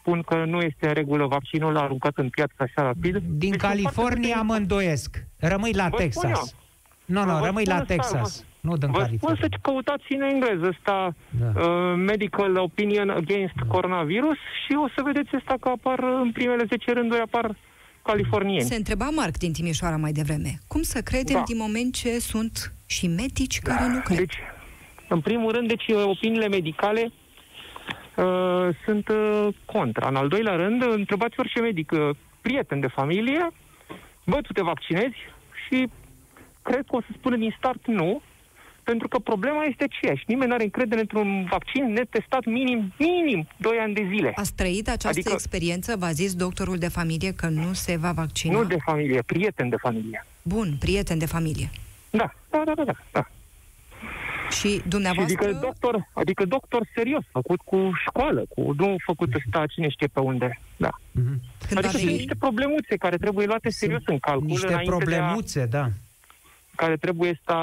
spun că nu este în regulă vaccinul aruncat în piață așa rapid. Din Deci sunt California foarte mă îndoiesc. Rămâi la Vă spun Texas. eu. Nu, nu, Vă rămâi spun la asta, Texas. Nu din Vă spun California. să căutați în engleză ăsta Da. uh, Medical Opinion Against Coronavirus și o să vedeți asta că apar uh, în primele 10 rânduri apar californieni. Se întreba Marc din Timișoara mai devreme. Cum să credem Da. din moment ce sunt și medici care nu cred? Deci, în primul rând, deci opiniile medicale uh, sunt uh, contra. În al doilea rând, întrebați orice medic, uh, prieten de familie, bă, tu te vaccinezi și cred că o să spună din start nu, pentru că problema este aceeași. Nimeni nu are încredere într-un vaccin netestat minim, minim 2 ani de zile. Ați trăit această Adică- experiență? V-a zis doctorul de familie că nu se va vaccina? Nu de familie, prieten de familie. Bun, prieten de familie. Da, da, da, da, da. da. Și Și dumneavoastră... adică doctor, adică doctor serios, făcut cu școală, cu nu făcut ăsta cine știe pe unde. Da. Mhm. când va Adică sunt veni... niște problemuțe care trebuie luate serios în calcul, Niște înainte de a, problemuțe, da. Care trebuie sta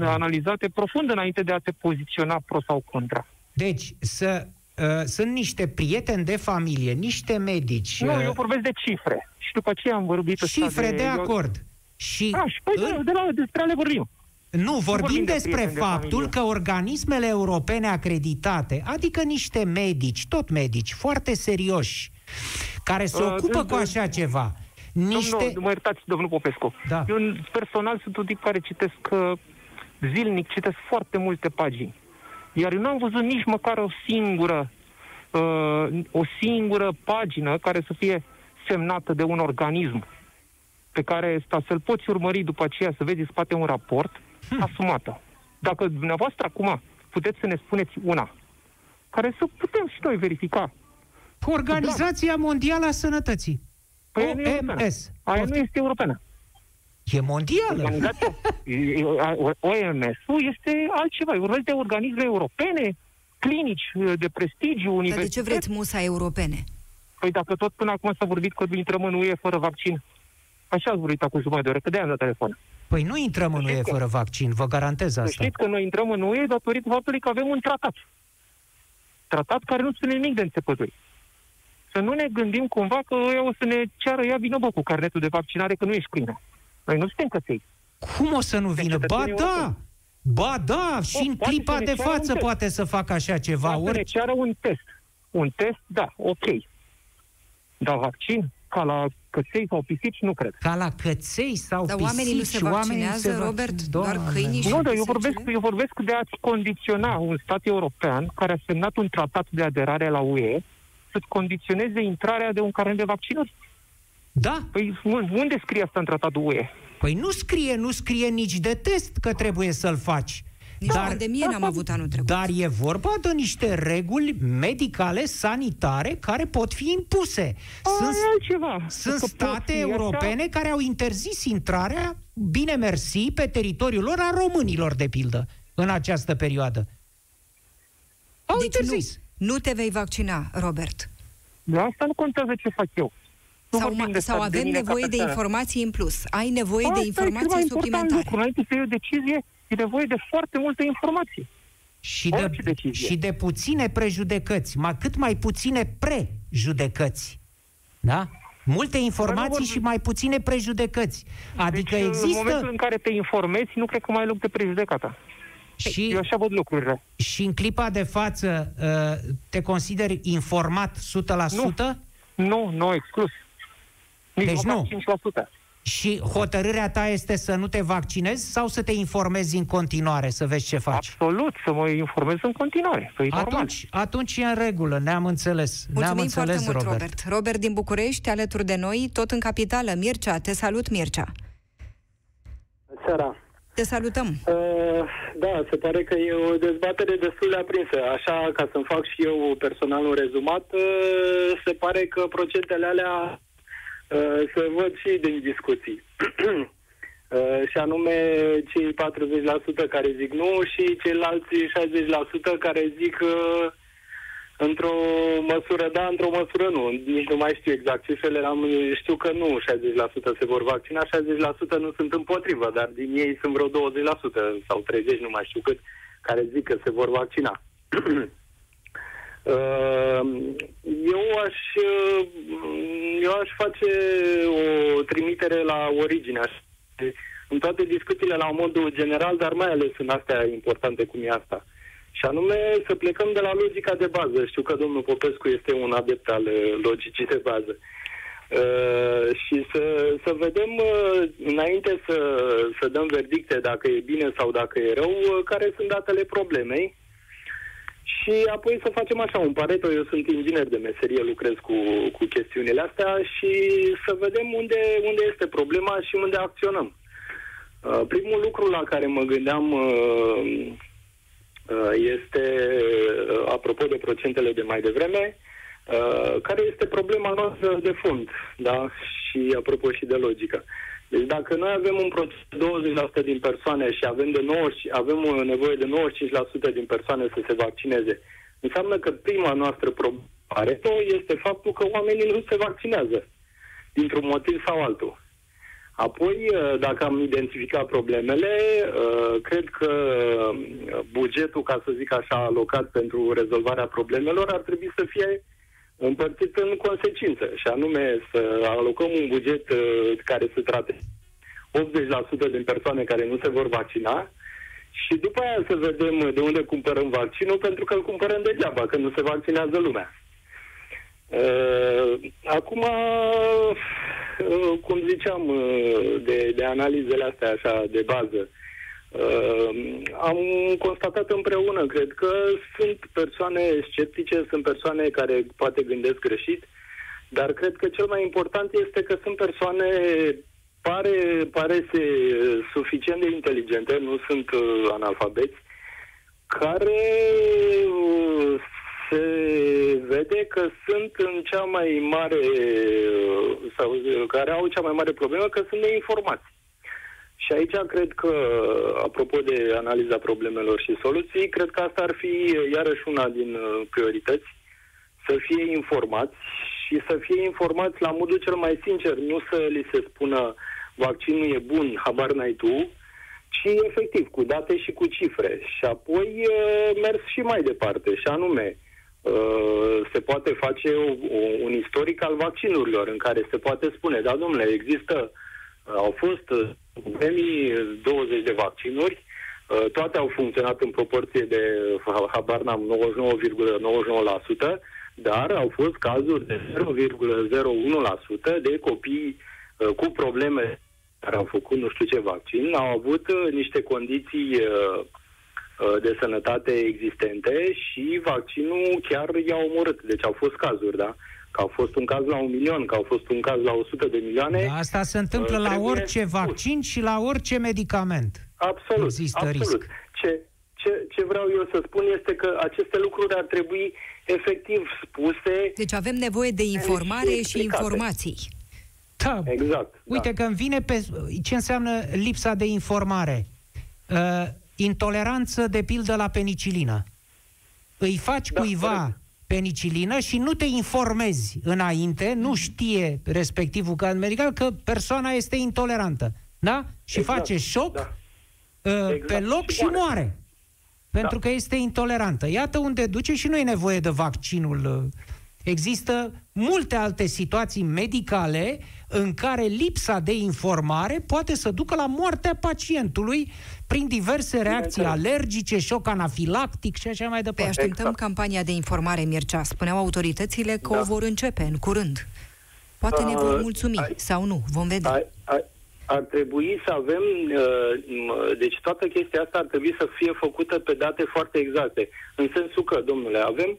analizate profund înainte de a te poziționa pro sau contra. Deci, să, uh, sunt niște prieteni de familie, niște medici, Nu, uh, eu vorbesc de cifre. Și după aceea am vorbit ăsta cifre de eu- acord. Și Da, și păi în- de, de la, despre ale vorbim. Nu, vorbim vorbim de despre prieteni de faptul familie. că organismele europene acreditate, adică niște medici, tot medici, foarte serioși, care se Uh, ocupă sunt- cu așa ceva, niște... Domnul, mă iertați, domnul Popescu. Da. Eu personal sunt un tip care citesc uh, zilnic, citesc foarte multe pagini. Iar eu n-am văzut nici măcar o singură uh, o singură pagină care să fie semnată de un organism pe care sta, să-l poți urmări după aceea, să vezi în spate un raport Hm. asumată. Dacă dumneavoastră acum puteți să ne spuneți una care să putem și noi verifica. Organizația Mondială a Sănătății. Păi aia nu e europeană. OMS. Aia nu Poftim? este europeană. E mondială. Organizația OMS-ul este altceva. E vorba de organisme europene, clinici uh, de prestigiu, Dar de universități. ce vreți musa europene? Păi dacă tot până acum s-a vorbit că intrăm în UE fără vaccin, așa ați vorbit acum jumătate de oră, că de-aia am dat telefon. Păi nu intrăm în Știți UE cum? fără vaccin, vă garantez Să asta. știți că noi intrăm în UE datorită faptului că avem un tratat. Tratat care nu spune nimic de înțepături. Să nu ne gândim cumva că ăia o să ne ceară ia vină bă, cu carnetul de vaccinare că nu ești plină. Noi nu suntem căței. Cum o să nu vină? Ba cetățenii da! europeni. Ba da, și în poate clipa să ne de ceară un față test. poate să facă așa ceva. Poate să ne Ori... ceară un test. Un test, da, ok. Dar vaccin, ca la căței sau pisici, nu cred. Ca la căței sau Dar pisici, oamenii nu se oamenii vaccinează, vac- Robert? Doamne. Doar câinii și- Nu, dar eu pisicile? vorbesc, eu vorbesc de a-ți condiționa un stat european care a semnat un tratat de aderare la UE să-ți condiționeze intrarea de un carnet de vaccinuri. Da, Păi un- unde scrie asta în tratatul UE? păi nu scrie, nu scrie nici de test că trebuie să-l faci. Nici dar, pandemie n-am avut anul trecut. Dar e vorba de niște reguli medicale, sanitare, care pot fi impuse. Sunt, Sunt, altceva. sunt Că pot state fi europene care au interzis intrarea, bine mersi, pe teritoriul lor a românilor, de pildă, în această perioadă. Au deci interzis. nu, nu te vei vaccina, Robert. Așa. Dar asta nu contează ce fac eu. Nu Sau, vorbim ma- de sau stat, de avem mine ca nevoie de persoană. informații în plus. Ai nevoie Asta de e cel mai informații important suplimentare. Lucru. Înainte să iei o decizie, e nevoie de foarte multe informații. Și de, Orice decizie. și de puține prejudecăți, mai cât mai puține prejudecăți. Da? Multe informații vorbim- și mai puține prejudecăți. Adică deci, în momentul există în care te informezi, nu cred că mai ai loc de prejudecata. Și, Eu așa văd lucrurile. și în clipa de față uh, te consideri informat 100%? Nu, nu, exclus. Nici Deci măcar nu. 5%. Și hotărârea ta este să nu te vaccinezi sau să te informezi în continuare, să vezi ce faci? Absolut, să mă informez în continuare. Păi normal. Atunci, atunci e în regulă, ne-am înțeles. ne-am Mulțumim înțeles, foarte mult, Robert. Robert. Robert din București, alături de noi, tot în capitală. Mircea, te salut, Mircea. Seara. Te salutăm. Uh, da, se pare că e o dezbatere destul de aprinsă. Așa, ca să-mi fac și eu personal un rezumat, uh, se pare că procentele alea uh, se văd și din discuții. Uh, și anume cei 40% care zic nu și ceilalți 60% care zic uh, într-o măsură da, într-o măsură nu. Nici nu mai știu exact cifrele, am, știu că nu 60% se vor vaccina, 60% nu sunt împotrivă, dar din ei sunt vreo 20% sau 30%, nu mai știu cât, care zic că se vor vaccina. Uh, Eu aș, uh, eu aș face o trimitere la origine, aș, în toate discuțiile la modul general, dar mai ales în astea importante cum e asta. Și anume să plecăm de la logica de bază. Știu că domnul Popescu este un adept al uh, logicii de bază. Uh, și să, să vedem, uh, înainte să, să dăm verdicte dacă e bine sau dacă e rău, uh, care sunt datele problemei. Și apoi să facem așa un pareto. Eu sunt inginer de meserie, lucrez cu, cu chestiunile astea și să vedem unde, unde este problema și unde acționăm. Uh, primul lucru la care mă gândeam uh, uh, este, uh, apropo de procentele de mai devreme, uh, care este problema noastră de fond, da? Și apropo și de logică. Deci dacă noi avem un procent de 20% din persoane și avem, de 90, avem uh, nevoie de 95% din persoane să se vaccineze, înseamnă că prima noastră problemă este faptul că oamenii nu se vaccinează, dintr-un motiv sau altul. Apoi, uh, dacă am identificat problemele, uh, cred că uh, bugetul, ca să zic așa, alocat pentru rezolvarea problemelor ar trebui să fie împărțit în consecință, și anume să alocăm un buget uh, care să trate 80% din persoane care nu se vor vaccina și după aia să vedem de unde cumpărăm vaccinul, pentru că îl cumpărăm degeaba, că nu se vaccinează lumea. Uh, acum, uh, cum ziceam, uh, de, de analizele astea așa de bază, uh, am constatat împreună, cred că sunt persoane sceptice, sunt persoane care poate gândesc greșit, dar cred că cel mai important este că sunt persoane pare, pare se, suficient de inteligente, nu sunt uh, analfabeți, care uh, se vede că sunt în cea mai mare, uh, sau uh, care au cea mai mare problemă, că sunt neinformați. Și aici cred că, apropo de analiza problemelor și soluții, cred că asta ar fi iarăși una din uh, priorități, să fie informați și să fie informați la modul cel mai sincer, nu să li se spună vaccinul e bun, habar n-ai tu, ci efectiv cu date și cu cifre. Și apoi uh, mers și mai departe, și anume, uh, se poate face o, o, un istoric al vaccinurilor în care se poate spune, da, domnule, există, uh, au fost premii 20 de vaccinuri, toate au funcționat în proporție de, habar n-am, 99,99%, dar au fost cazuri de 0,01% de copii cu probleme care au făcut nu știu ce vaccin, au avut uh, niște condiții uh, uh, de sănătate existente și vaccinul chiar i-a omorât. Deci au fost cazuri, da? Că au fost un caz la un milion, că au fost un caz la 100 de milioane. Da, asta se întâmplă la orice spus. vaccin și la orice medicament. Absolut, Există absolut. Risc. Ce, ce, ce vreau eu să spun este că aceste lucruri ar trebui efectiv spuse. Deci avem nevoie de informare și, și informații. Da. Exact. Uite da. că îmi vine pe ce înseamnă lipsa de informare. Uh, intoleranță, de pildă, la penicilină. Îi faci da, cuiva corect. penicilină și nu te informezi înainte, nu știe respectivul caz medical că persoana este intolerantă. Da? Și exact. face șoc da. uh, exact. pe loc și, și moare. Pentru da. că este intolerantă. Iată unde duce și nu e nevoie de vaccinul. Există multe alte situații medicale în care lipsa de informare poate să ducă la moartea pacientului prin diverse reacții alergice, șoc anafilactic și așa mai departe. Păi așteptăm exact. campania de informare, Mircea. Spuneau autoritățile că da. o vor începe în curând. Poate uh, ne vor mulțumi ai, sau nu, vom vedea. Ai, ai, ar trebui să avem, uh, deci toată chestia asta ar trebui să fie făcută pe date foarte exacte. În sensul că, domnule, avem uh,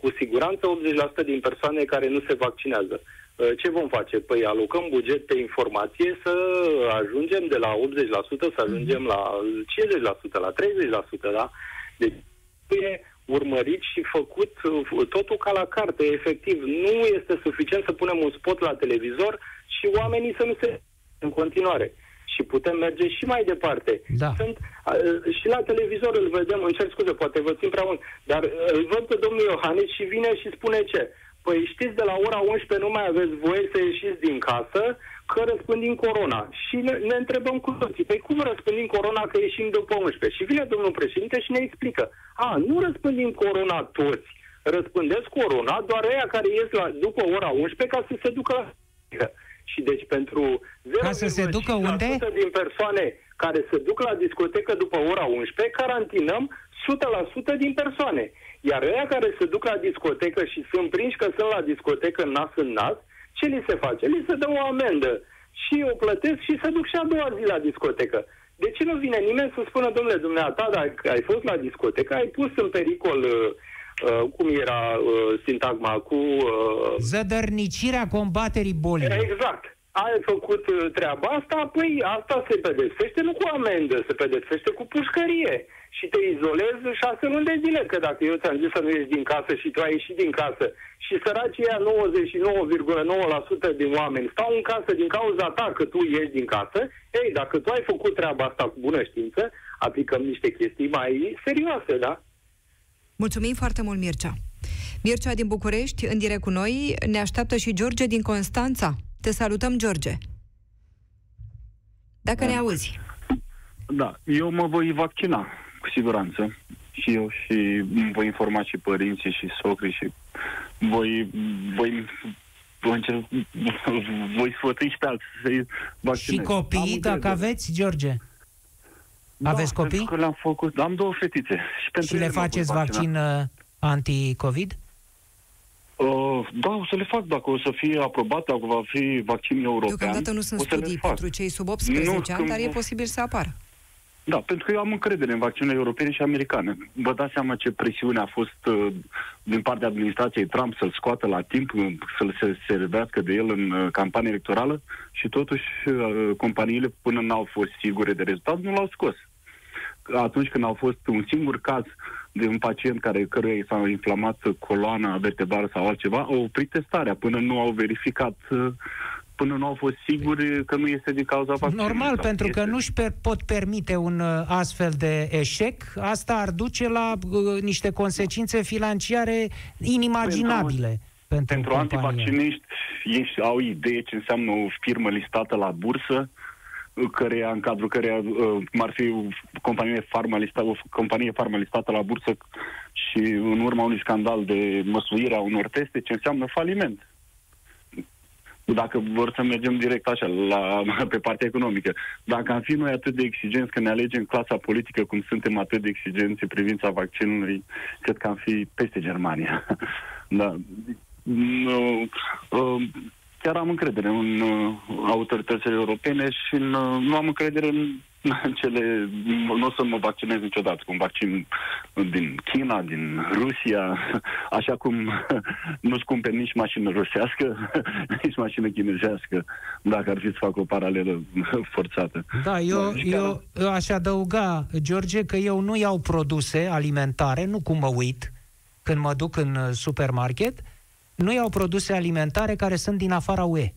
cu siguranță 80% din persoane care nu se vaccinează. Uh, ce vom face? Păi alocăm buget pe informație să ajungem de la 80% să ajungem la 50%, la 30%, da? Deci e urmărit și făcut uh, totul ca la carte, efectiv. Nu este suficient să punem un spot la televizor și oamenii să nu se în continuare. Și putem merge și mai departe. Da. Sunt, uh, și la televizor îl vedem, îmi cer scuze, poate vă țin prea mult, dar îl văd pe domnul Iohannis și vine și spune ce? Păi știți, de la ora 11 nu mai aveți voie să ieșiți din casă, că răspândim corona. Și ne, ne întrebăm cu toții, păi cum răspândim corona că ieșim după 11? Și vine domnul președinte și ne explică, a, nu răspândim corona toți, răspândesc corona doar aia care ies la, după ora 11 ca să se ducă la și deci pentru 0,5% Ca să se ducă unde? din persoane care se duc la discotecă după ora 11, carantinăm 100% din persoane. Iar ăia care se duc la discotecă și sunt prinși că sunt la discotecă nas în nas, ce li se face? Li se dă o amendă și o plătesc și se duc și a doua zi la discotecă. De ce nu vine nimeni să spună, domnule, dumneata, dacă ai fost la discotecă, ai pus în pericol, uh, uh, cum era uh, sintagma, cu... Uh, Zădărnicirea combaterii bolii. Exact ai făcut uh, treaba asta, păi asta se pedepsește nu cu amendă, se pedepsește cu pușcărie. Și te izolezi șase luni de zile, că dacă eu ți-am zis să nu ieși din casă și tu ai ieșit din casă și săracii aia 99,9% din oameni stau în casă din cauza ta că tu ieși din casă, ei, dacă tu ai făcut treaba asta cu bună știință, aplicăm niște chestii mai serioase, da? Mulțumim foarte mult, Mircea. Mircea din București, în direct cu noi, ne așteaptă și George din Constanța. Te salutăm, George. Dacă da. ne auzi. Da, eu mă voi vaccina, cu siguranță. Și eu și voi informa și părinții și socrii și voi, voi voi, încerc, voi sfătui și pe alții să-i vaccinez. Și copii, am dacă aveți, George? Da, aveți copii? că le-am făcut. Am două fetițe. Și, pentru și le faceți vaccin uh, anti-COVID? Uh, da, o să le fac dacă o să fie aprobat, dacă va fi vaccin european. Deocamdată nu sunt studii pentru cei sub 18 nu, ani, dar e posibil să apară. Da, pentru că eu am încredere în vaccinurile europene și americane. Vă dați seama ce presiune a fost uh, din partea administrației Trump să-l scoată la timp, uh, să-l se servească de el în uh, campanie electorală și totuși uh, companiile până n-au fost sigure de rezultat, nu l-au scos. Atunci când au fost un singur caz de un pacient care căruia i s-a inflamat coloana vertebrală sau altceva, au oprit testarea până nu au verificat uh, până nu au fost siguri că nu este din cauza vaccinului. Normal, sau pentru este. că nu-și per- pot permite un uh, astfel de eșec, asta ar duce la uh, niște consecințe financiare inimaginabile pentru, Pentru compania. antivacciniști, ei au idee ce înseamnă o firmă listată la bursă, căreia, în cadrul căreia, uh, cum ar fi o companie farma listată, o companie farma listată la bursă și în urma unui scandal de măsluire a unor teste, ce înseamnă faliment. Dacă vor să mergem direct așa, la, pe partea economică. Dacă am fi noi atât de exigenți că ne alegem clasa politică cum suntem atât de exigenți în privința vaccinului, cred că am fi peste Germania. da. Nu, uh, chiar am încredere în uh, autoritățile europene și în, uh, nu am încredere în în cele... Nu o să mă vaccinez niciodată cu un vaccin din China, din Rusia, așa cum nu-ți cumperi nici mașină rusească, nici mașină chinezească, dacă ar fi să fac o paralelă forțată. Da, eu, și chiar- eu, eu aș adăuga, George, că eu nu iau produse alimentare, nu cum mă uit când mă duc în uh, supermarket, nu iau produse alimentare care sunt din afara UE.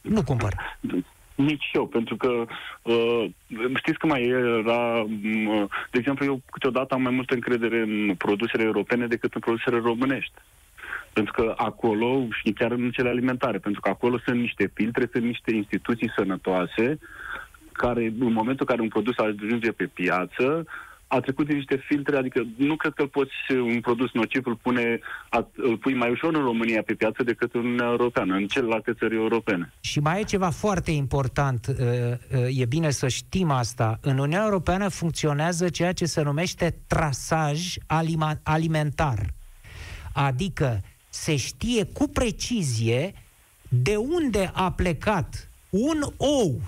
Nu cumpăr. Nici eu, pentru că uh, știți că mai era, uh, de exemplu, eu câteodată am mai multă încredere în produsele europene decât în produsele românești. Pentru că acolo, și chiar în cele alimentare, pentru că acolo sunt niște filtre, sunt niște instituții sănătoase, care în momentul în care un produs ajunge pe piață, a trecut din niște filtre, adică nu cred că îl poți, un produs nociv îl, pune, a- îl pui mai ușor în România pe piață decât în Uniunea Europeană, în celelalte țări europene. Și mai e ceva foarte important, uh, uh, e bine să știm asta. În Uniunea Europeană funcționează ceea ce se numește trasaj alima- alimentar. Adică se știe cu precizie de unde a plecat un ou,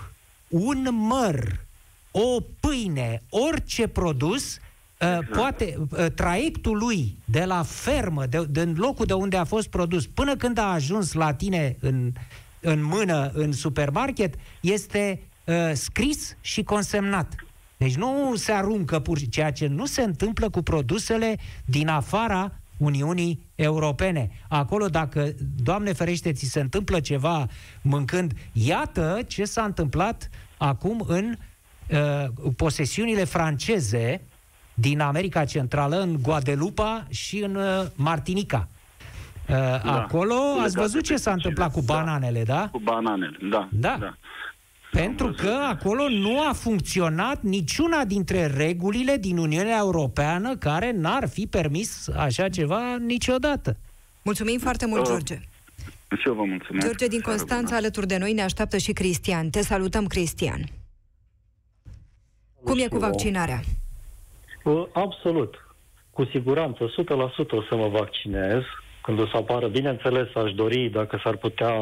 un măr, o pâine, orice produs, uh, poate uh, traiectul lui de la fermă, de, din locul de unde a fost produs, până când a ajuns la tine în, în mână, în supermarket, este uh, scris și consemnat. Deci nu se aruncă pur ceea ce nu se întâmplă cu produsele din afara Uniunii Europene. Acolo, dacă, Doamne ferește, ți se întâmplă ceva mâncând, iată ce s-a întâmplat acum în uh, posesiunile franceze din America Centrală, în Guadeloupe și în uh, Martinica. Uh, acolo ați Legate văzut ce de s-a întâmplat cu da. bananele, da? Cu bananele, da. Da. da. Pentru Am că văzut. acolo nu a funcționat niciuna dintre regulile din Uniunea Europeană care n-ar fi permis așa ceva niciodată. Mulțumim foarte mult, Uh, George. Și eu vă mulțumesc. George din Seară Constanța, bună. alături de noi, ne așteaptă și Cristian. Te salutăm, Cristian. Cum e cu vaccinarea? Uh, Absolut. Cu siguranță, 100% o să mă vaccinez când o să apară. Bineînțeles, aș dori, dacă s-ar putea,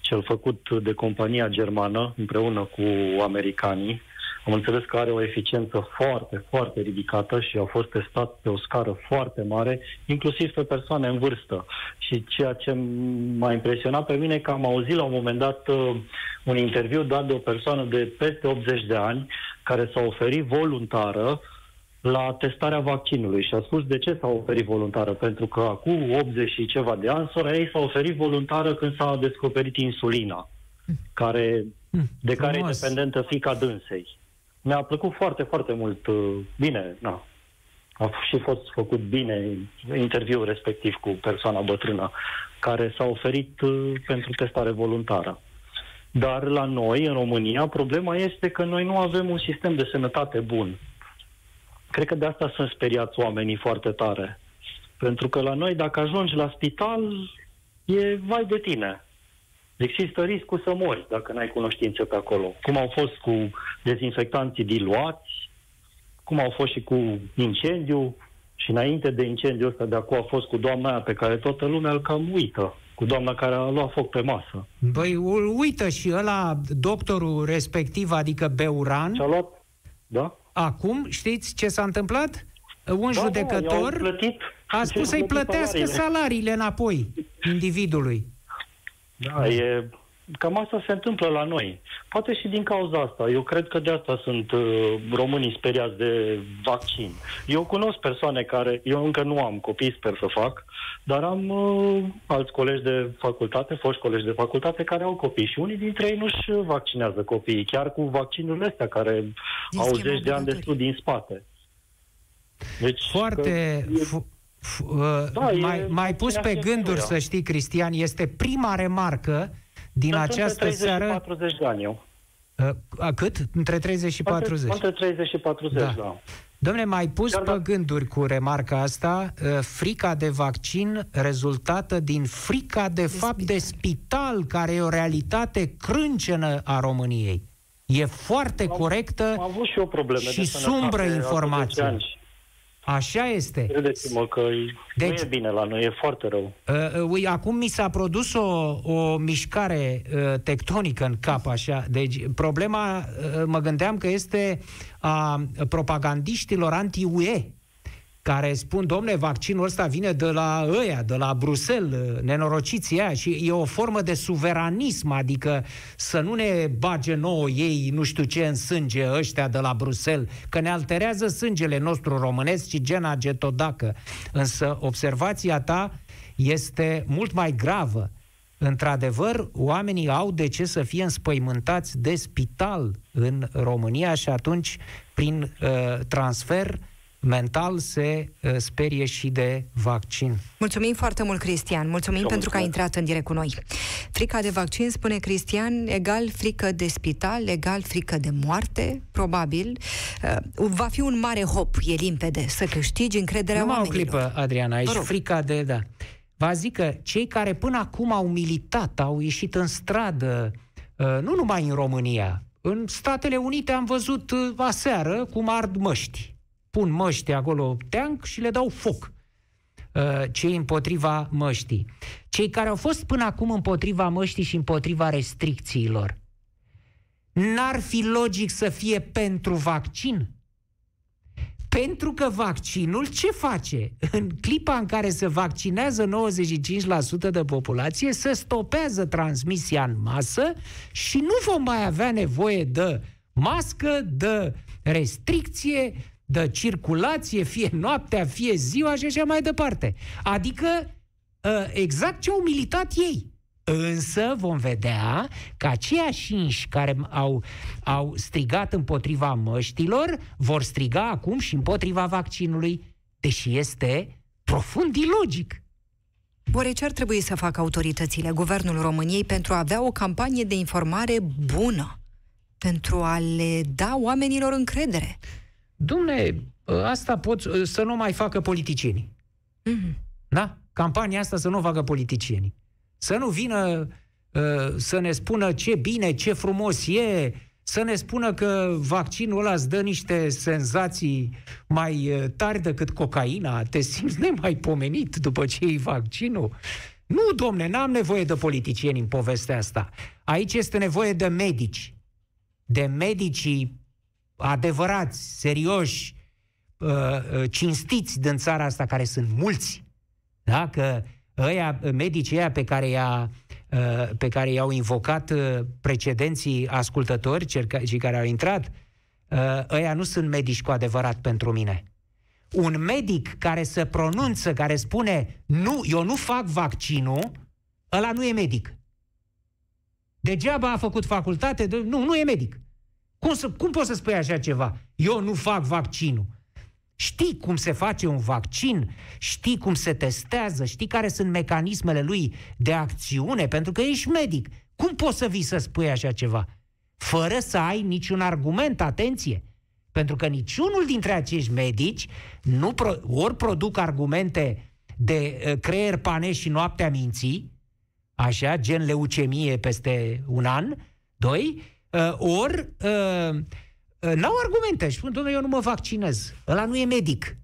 cel făcut de compania germană, împreună cu americanii. Am înțeles că are o eficiență foarte, foarte ridicată și a fost testat pe o scară foarte mare, inclusiv pe persoane în vârstă. Și ceea ce m-a impresionat pe mine e că am auzit la un moment dat uh, un interviu dat de o persoană de peste 80 de ani care s-a oferit voluntară la testarea vaccinului și a spus de ce s-a oferit voluntară, pentru că acum 80 și ceva de ani, sora ei s-a oferit voluntară când s-a descoperit insulina, care, de care e frumos. dependentă fica dânsei. Mi-a plăcut foarte, foarte mult. uh, Bine, na. A f- și fost făcut bine interviul respectiv cu persoana bătrână care s-a oferit uh, pentru testare voluntară. Dar la noi, în România, problema este că noi nu avem un sistem de sănătate bun. Cred că de asta sunt speriați oamenii foarte tare. Pentru că la noi, dacă ajungi la spital, e vai de tine. Există riscul să mori dacă n-ai cunoștințe pe acolo. Cum au fost cu dezinfectanții diluați, cum au fost și cu incendiu, și înainte de incendiul ăsta de acum a fost cu doamna aia pe care toată lumea îl cam uită, cu doamna care a luat foc pe masă. Băi, u- uită și ăla, doctorul respectiv, adică Beuran, Și-a luat, da? acum, știți ce s-a întâmplat? Un Da, judecător da, i-au plătit, a spus i-au să-i plătit plătească salariile. salariile înapoi individului. Da, e, cam asta se întâmplă la noi. Poate și din cauza asta. Eu cred că de asta sunt uh, românii speriați de vaccin. Eu cunosc persoane care, eu încă nu am copii, sper să fac, dar am uh, alți colegi de facultate, foști colegi de facultate care au copii și unii dintre ei nu-și vaccinează copiii, chiar cu vaccinurile astea care Din au scheme zeci de ani de obligatorii. studii în spate. Deci, Foarte... că e- F- f- uh, Da, e mai, mai pus pe vaccinarea gânduri, fiecăruia. să știi, Cristian, este prima remarcă din Dar sunt această 30 seară... și 40 de ani eu. Uh, a, cât? Între 30 și 40. Între 30 și 40, Da. da. da. Domnule, mai pus Chiar pe da- gânduri cu remarca asta, uh, frica de vaccin rezultată din frica de, fapt de spital, care e o realitate crâncenă a României. E foarte corectă, Am avut și eu probleme și de sănătate sumbră acum informație. 10 ani. așa este. Credeți-mă că deci... Deci- nu e bine la noi, e foarte rău. Uh, uh, ui, acum mi s-a produs o, o mișcare uh, tectonică în cap, așa. Deci, problema, uh, mă gândeam că este a propagandiștilor anti-UE, care spun, domne, vaccinul ăsta vine de la ăia, de la Bruxelles, uh, nenorociții aia, și e o formă de suveranism, adică să nu ne bage nouă ei, nu știu ce, în sânge ăștia de la Bruxelles, că ne alterează sângele nostru românesc și gena getodacă. Însă observația ta este mult mai gravă. Într-adevăr, oamenii au de ce să fie înspăimântați de spital în România și atunci, prin uh, transfer mental, se uh, sperie și de vaccin. Mulțumim foarte mult, Cristian. Mulțumim Eu pentru că ai mulțumesc. intrat în direct cu noi. Frica de vaccin, spune Cristian, egal frică de spital, egal frică de moarte, probabil. Uh, va fi un mare hop, e limpede, să câștigi încrederea Numai o oamenilor. clipă, Adriana, aici Vă rog. frica de... Da. Va zic că cei care până acum au militat, au ieșit în stradă, uh, nu numai în România, în Statele Unite am văzut uh, aseară cum ard măști. Pun măști acolo teanc și le dau foc uh, cei împotriva măștii. Cei care au fost până acum împotriva măștii și împotriva restricțiilor, n-ar fi logic să fie pentru vaccin? Pentru că vaccinul ce face? În clipa în care se vaccinează 95% de populație, se stopează transmisia în masă și nu vom mai avea nevoie de mască, de restricție, de circulație, fie noaptea, fie ziua și așa mai departe. Adică ă, exact ce au militat ei. Însă vom vedea că aceiași inși care au, au strigat împotriva măștilor vor striga acum și împotriva vaccinului, deși este profund ilogic. Oare ce ar trebui să facă autoritățile, Guvernul României, pentru a avea o campanie de informare bună? Pentru a le da oamenilor încredere? Dumne, asta pot să nu mai facă politicienii. Mhm. Da? Campania asta să nu o facă politicienii. Să nu vină uh, să ne spună ce bine, ce frumos e, să ne spună că vaccinul ăla îți dă niște senzații mai uh, tari decât cocaina, te simți nemaipomenit după ce iei vaccinul. Nu, domne, n-am nevoie de politicieni în povestea asta. Aici este nevoie de medici. De medicii adevărați, serioși, uh, uh, cinstiți din țara asta, care sunt mulți. Da? Că ăia, medicii ăia pe care, i-a, uh, pe care i-au invocat uh, precedenții ascultători, cei cei care au intrat, uh, ăia nu sunt medici cu adevărat pentru mine. Un medic care se pronunță, care spune nu, eu nu fac vaccinul, ăla nu e medic. Degeaba a făcut facultate, de... nu, nu e medic. Cum, să, cum poți să spui așa ceva? Eu nu fac vaccinul. Știi cum se face un vaccin, știi cum se testează, știi care sunt mecanismele lui de acțiune, pentru că ești medic. Cum poți să vii să spui așa ceva? Fără să ai niciun argument, atenție. Pentru că niciunul dintre acești medici nu pro- ori produc argumente de uh, creier pane și noaptea minții, așa, gen leucemie peste un an, doi, uh, ori uh, n-au argumente și spun, domnule, eu nu mă vaccinez. Ăla nu e medic.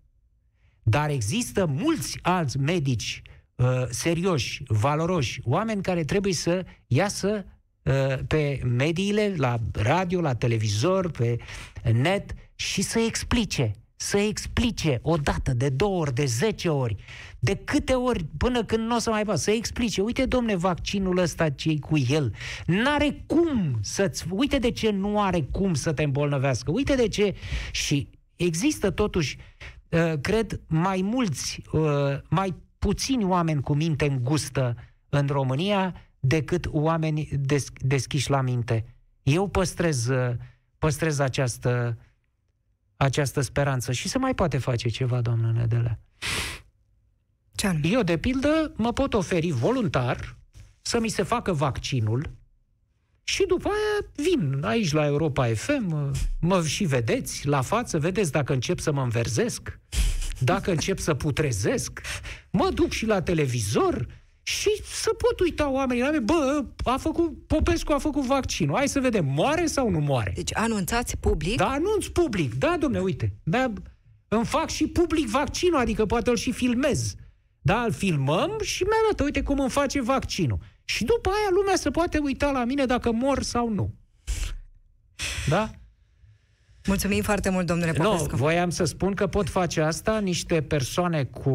Dar există mulți alți medici uh, serioși, valoroși, oameni care trebuie să iasă uh, pe mediile, la radio, la televizor, pe net și să explice. Să explice o dată, de două ori, de zece ori, de câte ori, până când nu o să mai poată, să explice, uite, domne, vaccinul ăsta ce cu el, n-are cum să-ți, uite de ce nu are cum să te îmbolnăvească, uite de ce, și există totuși, uh, cred, mai mulți, uh, mai puțini oameni cu minte îngustă în România decât oameni des- deschiși la minte. Eu păstrez, uh, păstrez această, această speranță și se mai poate face ceva, doamnă Nedelea. Ce anume? Eu, de pildă, mă pot oferi voluntar să mi se facă vaccinul și după aia vin aici la Europa FM, mă și vedeți la față, vedeți dacă încep să mă înverzesc, dacă încep să putrezesc, mă duc și la televizor și să pot uita oamenii la mine, bă, a făcut, Popescu a făcut vaccinul, hai să vedem, moare sau nu moare? Deci anunțați public? Da, anunț public, da, domne, uite, da, îmi fac și public vaccinul, adică poate îl și filmez. Da, îl filmăm și mi-arată, uite cum îmi face vaccinul. Și după aia lumea se poate uita la mine dacă mor sau nu. Da? Mulțumim foarte mult, domnule Nu, Popescu. voiam să spun că pot face asta niște persoane cu,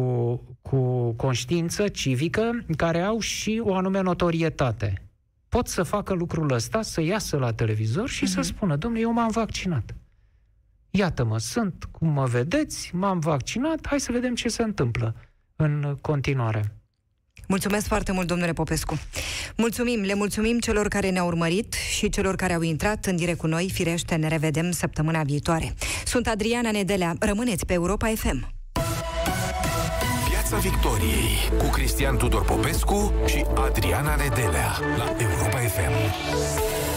cu conștiință civică care au și o anume notorietate. Pot să facă lucrul ăsta, să iasă la televizor și uh-huh. să spună, domnule, eu m-am vaccinat. Iată-mă, sunt cum mă vedeți, m-am vaccinat, hai să vedem ce se întâmplă în continuare. Mulțumesc foarte mult, domnule Popescu. Mulțumim, le mulțumim celor care ne-au urmărit și celor care au intrat în direct cu noi. Firește, ne revedem săptămâna viitoare. Sunt Adriana Nedelea. Rămâneți pe Europa FM. Piața Victoriei cu Cristian Tudor Popescu și Adriana Nedelea la Europa FM.